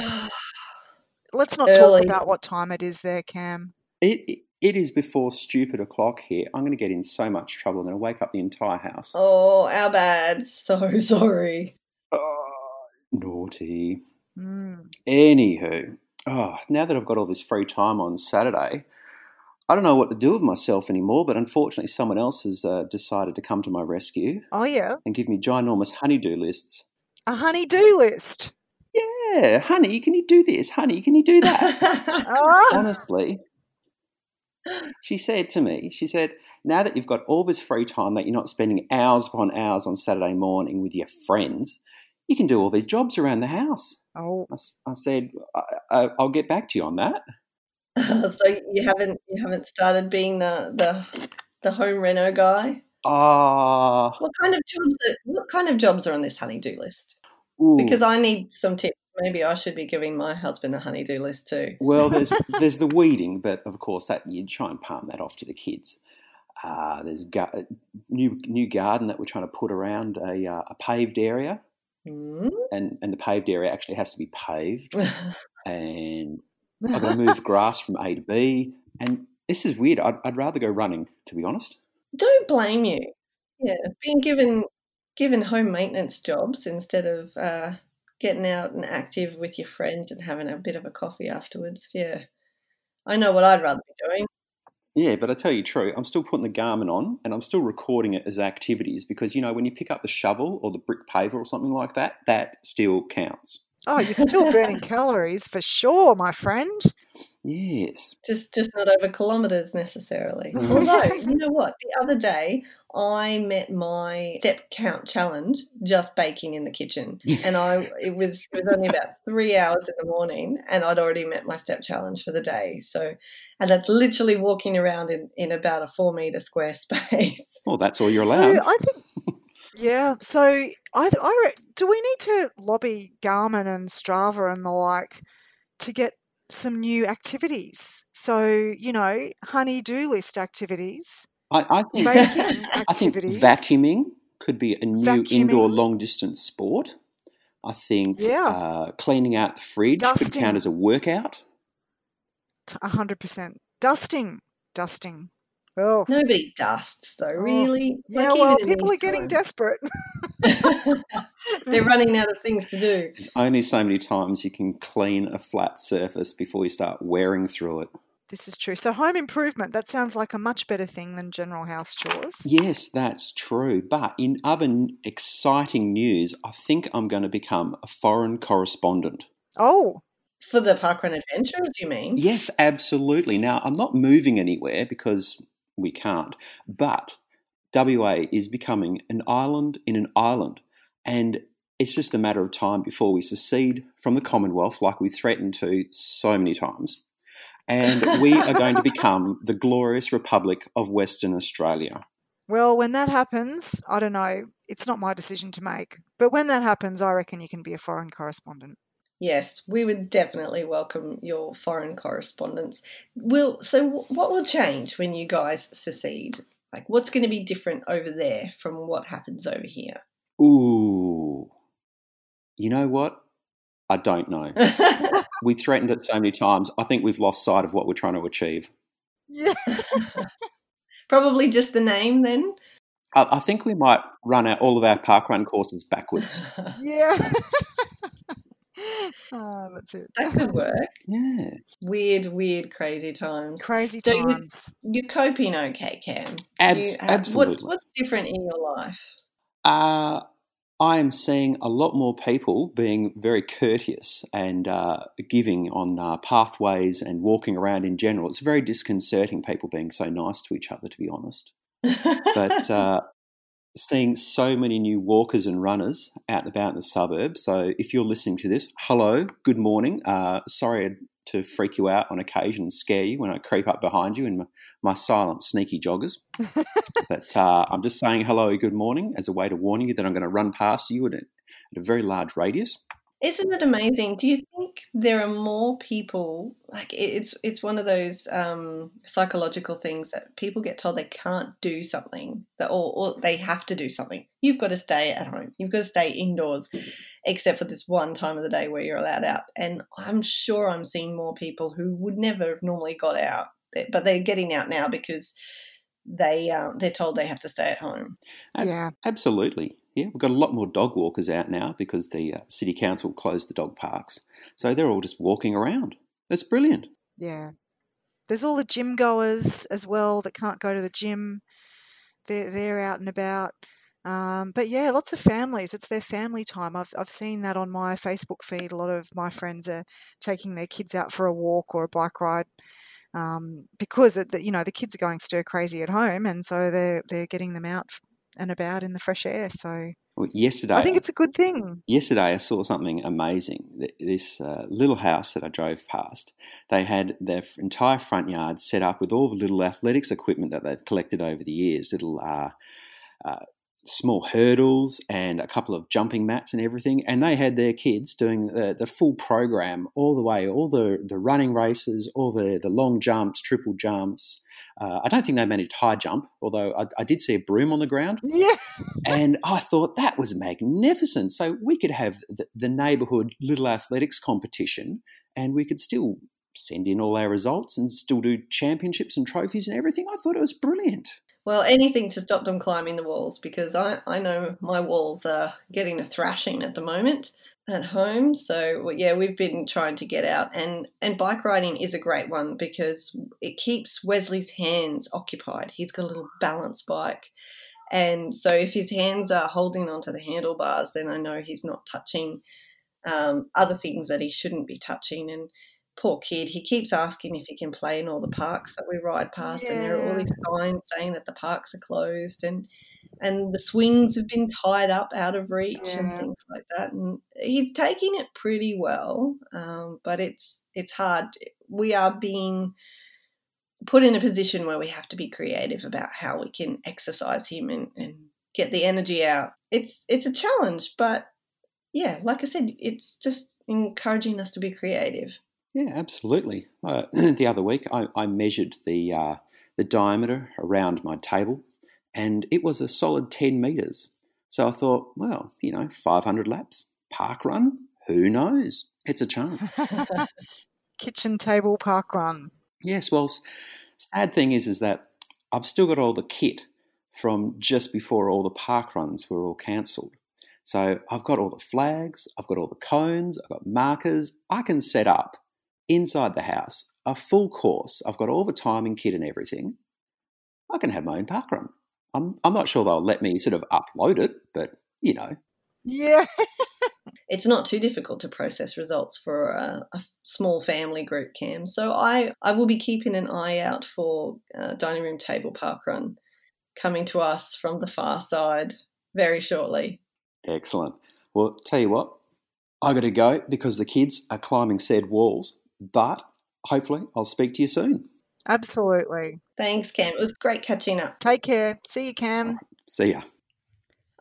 let's not Early. talk about what time it is there, Cam. It, it, it is before stupid o'clock here. I'm going to get in so much trouble. I'm going to wake up the entire house. oh our bad so sorry Oh, naughty. Mm. Anywho, oh, now that I've got all this free time on Saturday, I don't know what to do with myself anymore, but unfortunately, someone else has uh, decided to come to my rescue Oh yeah. and give me ginormous honeydew lists. A honey-do list. Yeah, honey, can you do this? Honey, can you do that? Oh. Honestly, she said to me, she said, now that you've got all this free time that you're not spending hours upon hours on Saturday morning with your friends, you can do all these jobs around the house. Oh. I, I said, I, I, I'll get back to you on that. so you haven't you haven't started being the the the home reno guy? Ah, what kind of jobs are, what kind of jobs are on this honeydew list? Ooh. because i need some tips. Maybe i should be giving my husband a honeydew list too. Well, there's there's the weeding, but of course that you'd try and palm that off to the kids. Uh, there's ga- new new garden that we're trying to put around a, uh, a paved area, Mm. and and the paved area actually has to be paved, and I've got to move grass from A to B, and this is weird. I'd, I'd rather go running, to be honest. don't blame you yeah being given given home maintenance jobs instead of uh, getting out and active with your friends and having a bit of a coffee afterwards yeah i know what i'd rather be doing Yeah, but I tell you true, I'm still putting the Garmin on, and I'm still recording it as activities because you know when you pick up the shovel or the brick paver or something like that, that still counts. Oh, you're still burning calories for sure, my friend. Yes. just just not over kilometers necessarily although you know what the other day i met my step count challenge just baking in the kitchen and i it was it was only about three hours in the morning and i'd already met my step challenge for the day so and that's literally walking around in in about a four meter square space Well, that's all you're So allowed. I think Yeah. So I, I re- do we need to lobby Garmin and Strava and the like to get some new activities? So you know, honey do list activities, I, I think baking I think vacuuming could be a new indoor long distance sport. I think Yeah. uh, cleaning out the fridge could count as a workout. A hundred percent. Dusting, dusting. Oh, Nobody dusts though, oh. really. yeah. Like, well, people are getting times. desperate. They're running out of things to do. There's only so many times you can clean a flat surface before you start wearing through it. This is true. So home improvement. That sounds like a much better thing than general house chores. Yes, that's true. But in other exciting news, I think I'm going to become a foreign correspondent. Oh, For the parkrun adventures, you mean? Yes, absolutely. Now, I'm not moving anywhere because we can't, but WA is becoming an island in an island. And it's just a matter of time before we secede from the Commonwealth, like we threatened to so many times. And we are going to become the glorious Republic of Western Australia. well, when that happens, I don't know. It's not my decision to make. But when that happens, I reckon you can be a foreign correspondent. Yes, we would definitely welcome your foreign correspondence. Will so what will change when you guys secede? Like what's going to be different over there from what happens over here? Ooh. You know what? I don't know. We threatened it so many times, I think we've lost sight of what we're trying to achieve. Probably just the name then. I, I think we might run out all of our parkrun courses backwards. Yeah. Oh, that's it. that could work. Yeah. Weird, weird, crazy times. Crazy So you- times. You're coping okay, Cam. Abs- You have- absolutely. What's, what's different in your life? Uh, I am seeing a lot more people being very courteous and uh, giving on uh, pathways and walking around in general. It's very disconcerting, people being so nice to each other, to be honest. But uh, seeing so many new walkers and runners out and about in the suburbs. So if you're listening to this, hello, good morning. Uh, sorry to freak you out on occasion and scare you when I creep up behind you in my, my silent, sneaky joggers. but uh, I'm just saying hello, good morning as a way to warn you that I'm going to run past you at a, at a very large radius. Isn't it amazing? Do you think there are more people like it's it's one of those um, psychological things that people get told they can't do something that or, or they have to do something. You've got to stay at home. You've got to stay indoors, except for this one time of the day where you're allowed out. And I'm sure I'm seeing more people who would never have normally got out, but they're getting out now because they um, they're told they have to stay at home. Yeah. Absolutely. Yeah, we've got a lot more dog walkers out now because the uh, city council closed the dog parks. So they're all just walking around. It's brilliant. Yeah. There's all the gym goers as well that can't go to the gym. They're, they're out and about. Um, but yeah, lots of families. It's their family time. I've, I've seen that on my Facebook feed. A lot of my friends are taking their kids out for a walk or a bike ride um, because it, you know the kids are going stir crazy at home, and so they're they're getting them out and about in the fresh air. So Well, yesterday, I think it's a good thing. yesterday I saw something amazing. This uh, little house that I drove past, they had their entire front yard set up with all the little athletics equipment that they've collected over the years. Little uh, uh, small hurdles and a couple of jumping mats and everything. And they had their kids doing the, the full program all the way, all the, the running races, all the, the long jumps, triple jumps. Uh, I don't think they managed high jump, although I, I did see a broom on the ground Yeah. and I thought that was magnificent. So we could have the, the neighbourhood little athletics competition, and we could still send in all our results and still do championships and trophies and everything. I thought it was brilliant. Well, anything to stop them climbing the walls because I, I know my walls are getting a thrashing at the moment at home. So yeah, we've been trying to get out and and bike riding is a great one because it keeps Wesley's hands occupied. He's got a little balance bike. And so if his hands are holding onto the handlebars, then I know he's not touching um, other things that he shouldn't be touching. And poor kid, he keeps asking if he can play in all the parks that we ride past, and there are all these signs saying that the parks are closed and and the swings have been tied up out of reach and things like that. And he's taking it pretty well, um, but it's it's hard. We are being put in a position where we have to be creative about how we can exercise him and, and get the energy out it's it's a challenge, but yeah, like I said, it's just encouraging us to be creative. Yeah, absolutely. Uh, the other week, I, I measured the uh, the diameter around my table, and it was a solid ten meters. So I thought, well, you know, five hundred laps, park run, who knows? It's a chance. Kitchen table park run. Yes. Well, sad thing is, is that I've still got all the kit from just before all the park runs were all cancelled. So I've got all the flags, I've got all the cones, I've got markers. I can set up inside the house a full course. I've got all the timing kit and everything. I can have my own parkrun. I'm, I'm not sure they'll let me sort of upload it, but you know. Yeah. it's not too difficult to process results for a, a, small family group, Cam. So I, I will be keeping an eye out for uh, dining room table park run coming to us from the far side very shortly. Excellent. Well, tell you what, I got to go because the kids are climbing said walls, but hopefully I'll speak to you soon. Absolutely. Thanks, Cam. It was great catching up. Take care. See you, Cam. See ya.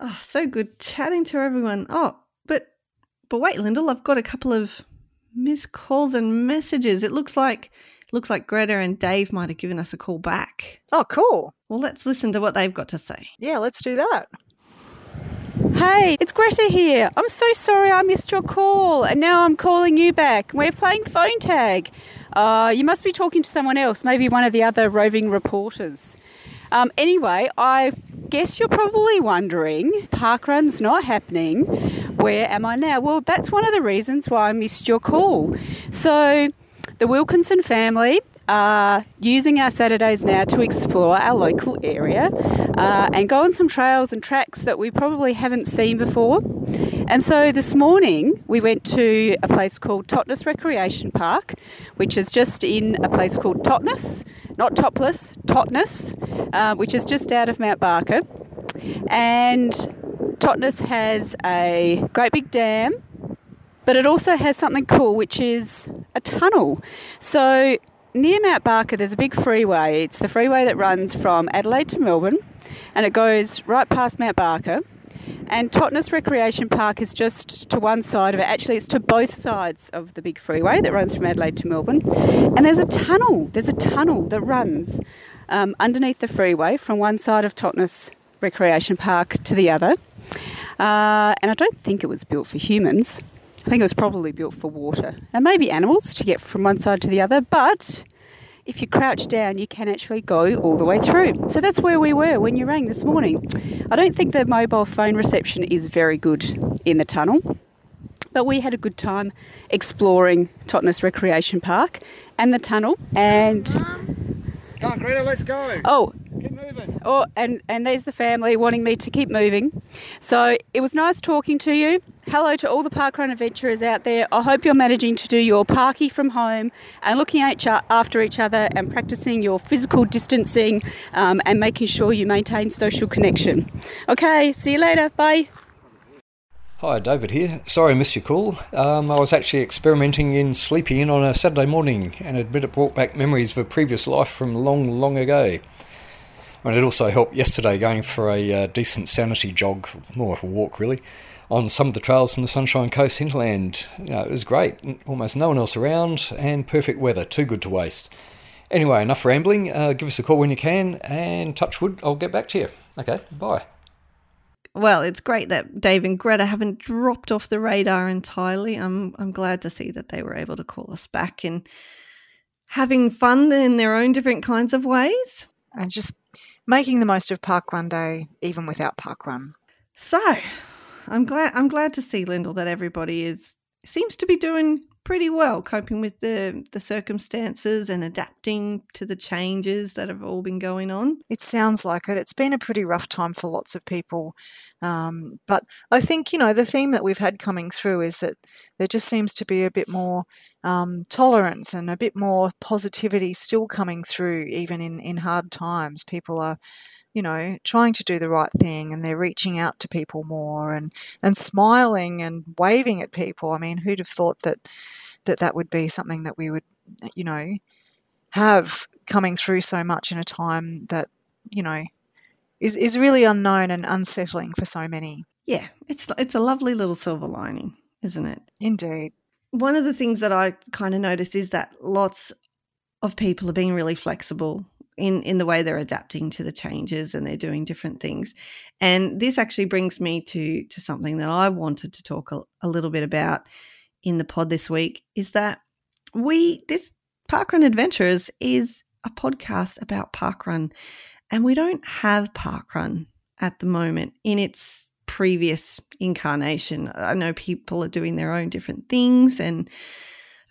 Oh, so good chatting to everyone. Oh, but but wait, Lyndell, I've got a couple of missed calls and messages. It looks like looks like Greta and Dave might have given us a call back. Oh, cool. Well, let's listen to what they've got to say. Yeah, let's do that. Hey, it's Greta here. I'm so sorry I missed your call, and now I'm calling you back. We're playing phone tag. Uh, you must be talking to someone else, maybe one of the other roving reporters. Um, anyway, I guess you're probably wondering parkrun's not happening. Where am I now? Well, that's one of the reasons why I missed your call. So, the Wilkinson family are using our Saturdays now to explore our local area uh, and go on some trails and tracks that we probably haven't seen before. And so this morning we went to a place called Totness Recreation Park, which is just in a place called Totness, not Topless, Totness, uh, which is just out of Mount Barker. And Totness has a great big dam but it also has something cool, which is a tunnel. So near Mount Barker, there's a big freeway. It's the freeway that runs from Adelaide to Melbourne, and it goes right past Mount Barker. And Totness Recreation Park is just to one side of it. Actually, it's to both sides of the big freeway that runs from Adelaide to Melbourne. And there's a tunnel. There's a tunnel that runs um, underneath the freeway from one side of Totness Recreation Park to the other. Uh, and I don't think it was built for humans. I think it was probably built for water and maybe animals to get from one side to the other, but if you crouch down, you can actually go all the way through. So that's where we were when you rang this morning. I don't think the mobile phone reception is very good in the tunnel, but we had a good time exploring Totness Recreation Park and the tunnel. And come on, Greta, let's go. Oh, keep moving. Oh, and and there's the family wanting me to keep moving. So it was nice talking to you. Hello to all the parkrun adventurers out there. I hope you're managing to do your parky from home and looking after each other and practicing your physical distancing um, and making sure you maintain social connection. Okay, see you later. Bye. Hi, David here. Sorry I missed your call. Um, I was actually experimenting in sleeping in on a Saturday morning and admit it brought back memories of a previous life from long, long ago. And it also helped yesterday going for a uh, decent sanity jog, more of a walk really, on some of the trails in the Sunshine Coast hinterland. You know, it was great, almost no one else around, and perfect weather, too good to waste. Anyway, enough rambling. Uh, give us a call when you can, and touch wood, I'll get back to you. Okay, bye. Well, it's great that Dave and Greta haven't dropped off the radar entirely. I'm I'm glad to see that they were able to call us back and having fun in their own different kinds of ways. And just making the most of Parkrun Day, even without Parkrun. So, I'm glad I'm glad to see Lyndell that everybody is seems to be doing pretty well coping with the the circumstances and adapting to the changes that have all been going on. It sounds like it. It's been a pretty rough time for lots of people, um, but I think you know the theme that we've had coming through is that there just seems to be a bit more um, tolerance and a bit more positivity still coming through, even in in hard times. People are you know, trying to do the right thing and they're reaching out to people more and, and smiling and waving at people. I mean, who'd have thought that, that that would be something that we would, you know, have coming through so much in a time that, you know, is, is really unknown and unsettling for so many. yeah, it's it's a lovely little silver lining, isn't it? Indeed. One of the things that I kind of noticed is that lots of people are being really flexible in in the way they're adapting to the changes and they're doing different things. And this actually brings me to to something that I wanted to talk a, a little bit about in the pod this week is that we this Parkrun Adventures is a podcast about parkrun and we don't have parkrun at the moment in its previous incarnation. I know people are doing their own different things, and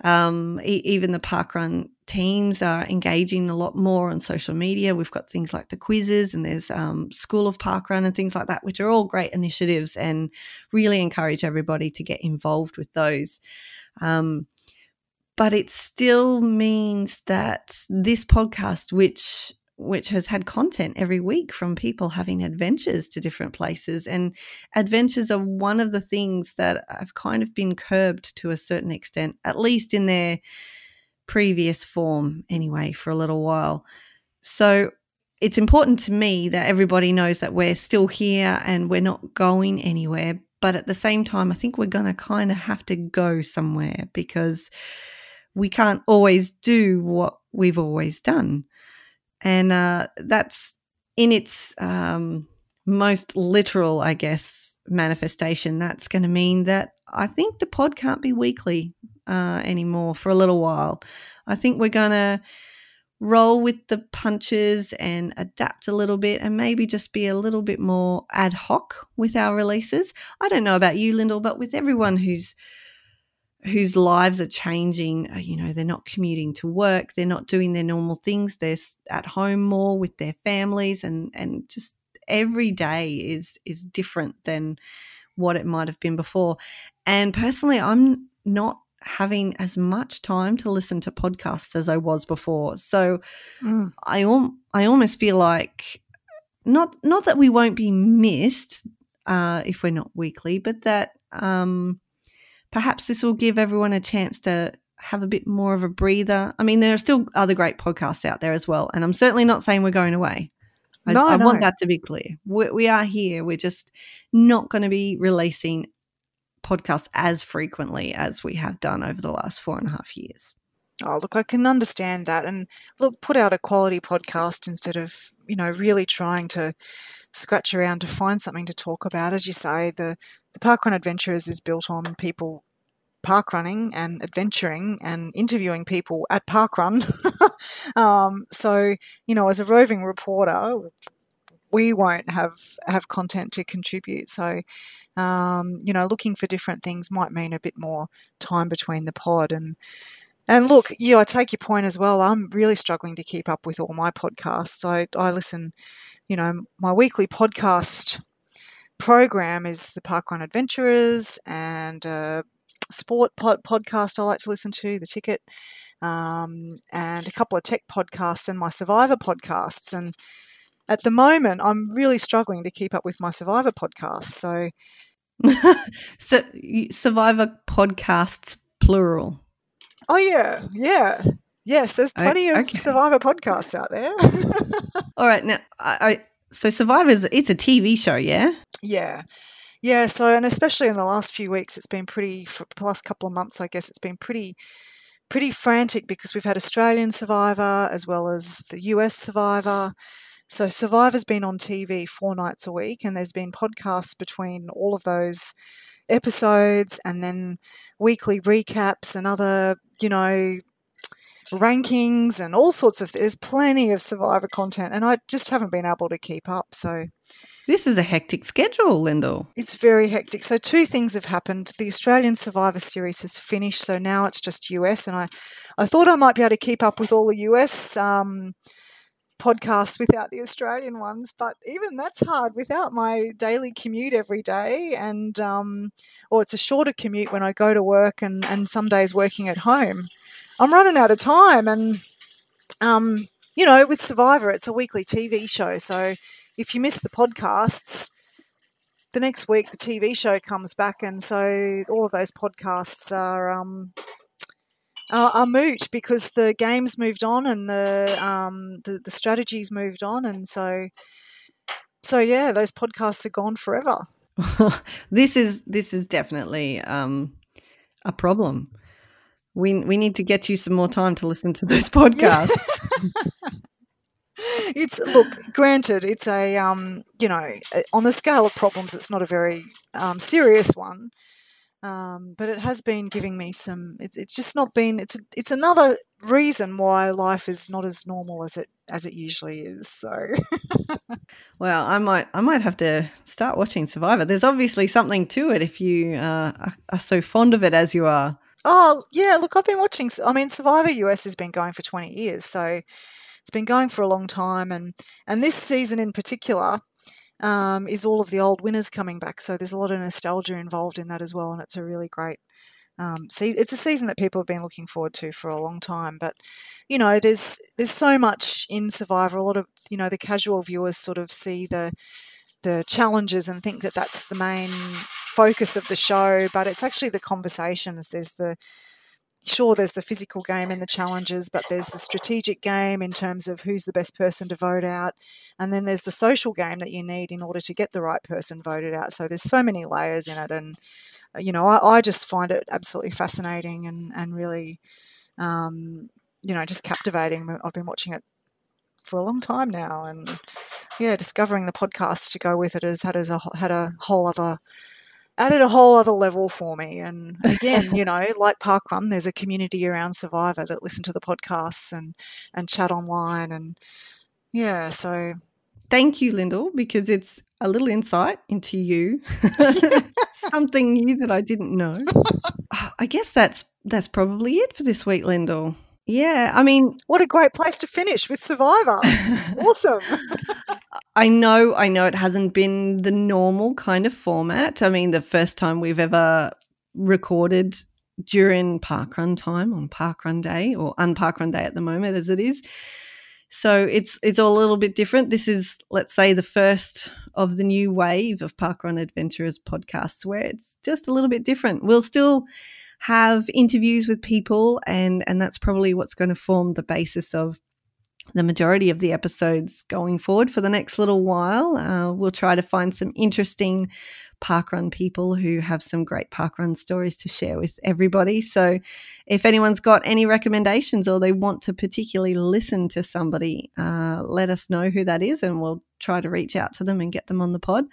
um, e- even the parkrun teams are engaging a lot more on social media. We've got things like the quizzes, and there's um, School of Parkrun and things like that, which are all great initiatives, and really encourage everybody to get involved with those. Um, but it still means that this podcast, which which has had content every week from people having adventures to different places. And adventures are one of the things that have kind of been curbed to a certain extent, at least in their previous form, anyway, for a little while. So it's important to me that everybody knows that we're still here and we're not going anywhere. But at the same time, I think we're going to kind of have to go somewhere because we can't always do what we've always done and uh, that's in its um, most literal, I guess, manifestation. That's going to mean that I think the pod can't be weekly uh, anymore for a little while. I think we're going to roll with the punches and adapt a little bit and maybe just be a little bit more ad hoc with our releases. I don't know about you, Lyndell, but with everyone who's whose lives are changing. Uh, you know, they're not commuting to work, they're not doing their normal things, they're at home more with their families, and and just every day is is different than what it might have been before. And personally, I'm not having as much time to listen to podcasts as I was before. So mm. I al- I almost feel like not not that we won't be missed uh, if we're not weekly, but that um, perhaps this will give everyone a chance to have a bit more of a breather. I mean, there are still other great podcasts out there as well. And I'm certainly not saying we're going away. I, no, I no. want that to be clear. We, we are here. We're just not going to be releasing podcasts as frequently as we have done over the last four and a half years. Oh, look, I can understand that. And look, put out a quality podcast instead of, you know, really trying to scratch around to find something to talk about. As you say, the, the Parkrun Adventurers is built on people park running and adventuring and interviewing people at parkrun. um, so, you know, as a roving reporter, we won't have have content to contribute. So, um, you know, looking for different things might mean a bit more time between the pod and. And look, yeah, I take your point as well. I'm really struggling to keep up with all my podcasts. I, I listen, you know, my weekly podcast program is the Parkrun Adventurers and uh, sport pod- podcast I like to listen to, The Ticket, um, and a couple of tech podcasts and my Survivor podcasts. And at the moment, I'm really struggling to keep up with my Survivor podcast. So, so Survivor podcasts plural. Oh yeah, yeah. Yes, there's plenty of Survivor podcasts out there. All right, now I, I so Survivor's it's a TV show, yeah? Yeah. Yeah, so and especially in the last few weeks, it's been pretty. For the last couple of months, I guess it's been pretty, pretty frantic because we've had Australian Survivor as well as the US Survivor. So Survivor's been on TV four nights a week, and there's been podcasts between all of those episodes, and then weekly recaps and other, you know, rankings and all sorts of. There's plenty of Survivor content, and I just haven't been able to keep up. So this is a hectic schedule, Lyndell. It's very hectic. So two things have happened. The Australian Survivor Series has finished, so now it's just US, and I, I thought I might be able to keep up with all the US um, podcasts without the Australian ones, but even that's hard without my daily commute every day, and um, or it's a shorter commute when I go to work, and and some days working at home. I'm running out of time, and um, you know, with Survivor, it's a weekly TV show, so if you miss the podcasts, the next week the TV show comes back, and so all of those podcasts are um, are, are moot because the game's moved on and the um, the, the strategy's moved on, and so so yeah, those podcasts are gone forever. this is this is definitely um, a problem. We we need to get you some more time to listen to those podcasts. it's look granted it's a um, you know on the scale of problems it's not a very um, serious one um, but it has been giving me some it's, it's just not been it's it's another reason why life is not as normal as it as it usually is so. Well i might i might have to start watching survivor. There's obviously something to it if you uh, are, are so fond of it as you are. Oh yeah look i've been watching i mean survivor us has been going for 20 years so it's been going for a long time, and and this season in particular um, is all of the old winners coming back. So there's a lot of nostalgia involved in that as well, and it's a really great. Um, see, it's a season that people have been looking forward to for a long time, but you know, there's there's so much in Survivor. A lot of you know the casual viewers sort of see the the challenges and think that that's the main focus of the show, but it's actually the conversations. There's the sure there's the physical game and the challenges but there's the strategic game in terms of who's the best person to vote out and then there's the social game that you need in order to get the right person voted out. So there's so many layers in it and uh, you know i, I just find it absolutely fascinating and, and really um, you know just captivating. I've been watching it for a long time now and yeah discovering the podcast to go with it has had a, had a whole other added a whole other level for me. And again, you know, like Park Parkrun, there's a community around Survivor that listen to the podcasts and and chat online, and yeah, so. Thank you, Lyndell, because it's a little insight into you, something new that I didn't know. I guess that's that's probably it for this week, Lyndell. Yeah, I mean, what a great place to finish with Survivor. awesome. I know, I know it hasn't been the normal kind of format. I mean, the first time we've ever recorded during parkrun time on parkrun day or unparkrun day at the moment as it is. So it's it's all a little bit different. This is, let's say, the first of the new wave of Parkrun Adventurers podcasts where it's just a little bit different. We'll still have interviews with people and and that's probably what's going to form the basis of the majority of the episodes going forward for the next little while. Uh, we'll try to find some interesting parkrun people who have some great parkrun stories to share with everybody. So, if anyone's got any recommendations or they want to particularly listen to somebody, uh, let us know who that is and we'll try to reach out to them and get them on the pod.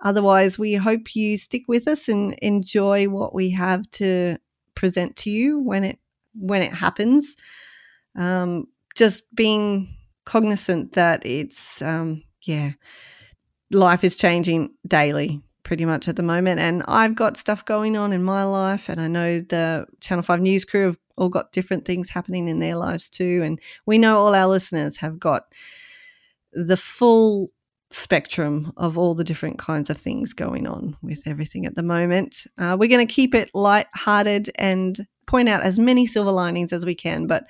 Otherwise, we hope you stick with us and enjoy what we have to present to you when it when it happens. Um, just being cognizant that it's um, yeah life is changing daily pretty much at the moment. And i've got stuff going on in my life and i know the channel 5 news crew have all got different things happening in their lives too. And we know all our listeners have got the full spectrum of all the different kinds of things going on with everything at the moment. Uh, we're going to keep it light-hearted and point out as many silver linings as we can but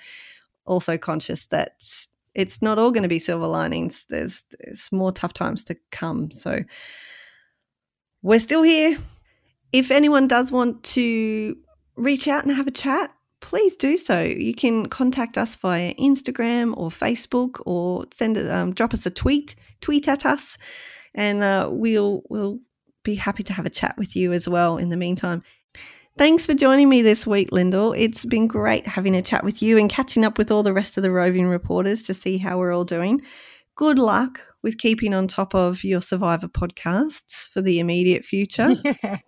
also conscious that it's not all going to be silver linings. There's, there's more tough times to come. So we're still here. If anyone does want to reach out and have a chat, please do so. You can contact us via Instagram or Facebook, or send it, um, drop us a tweet, tweet at us, and uh, we'll we'll be happy to have a chat with you as well. In the meantime, Thanks for joining me this week, Lyndell. It's been great having a chat with you and catching up with all the rest of the roving reporters to see how we're all doing. Good luck with keeping on top of your Survivor podcasts for the immediate future. Yeah.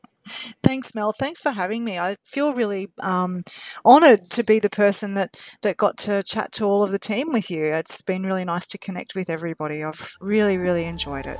Thanks, Mel. Thanks for having me. I feel really um, honoured to be the person that, that got to chat to all of the team with you. It's been really nice to connect with everybody. I've really, really enjoyed it.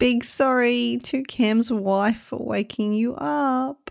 Big sorry to Cam's wife for waking you up.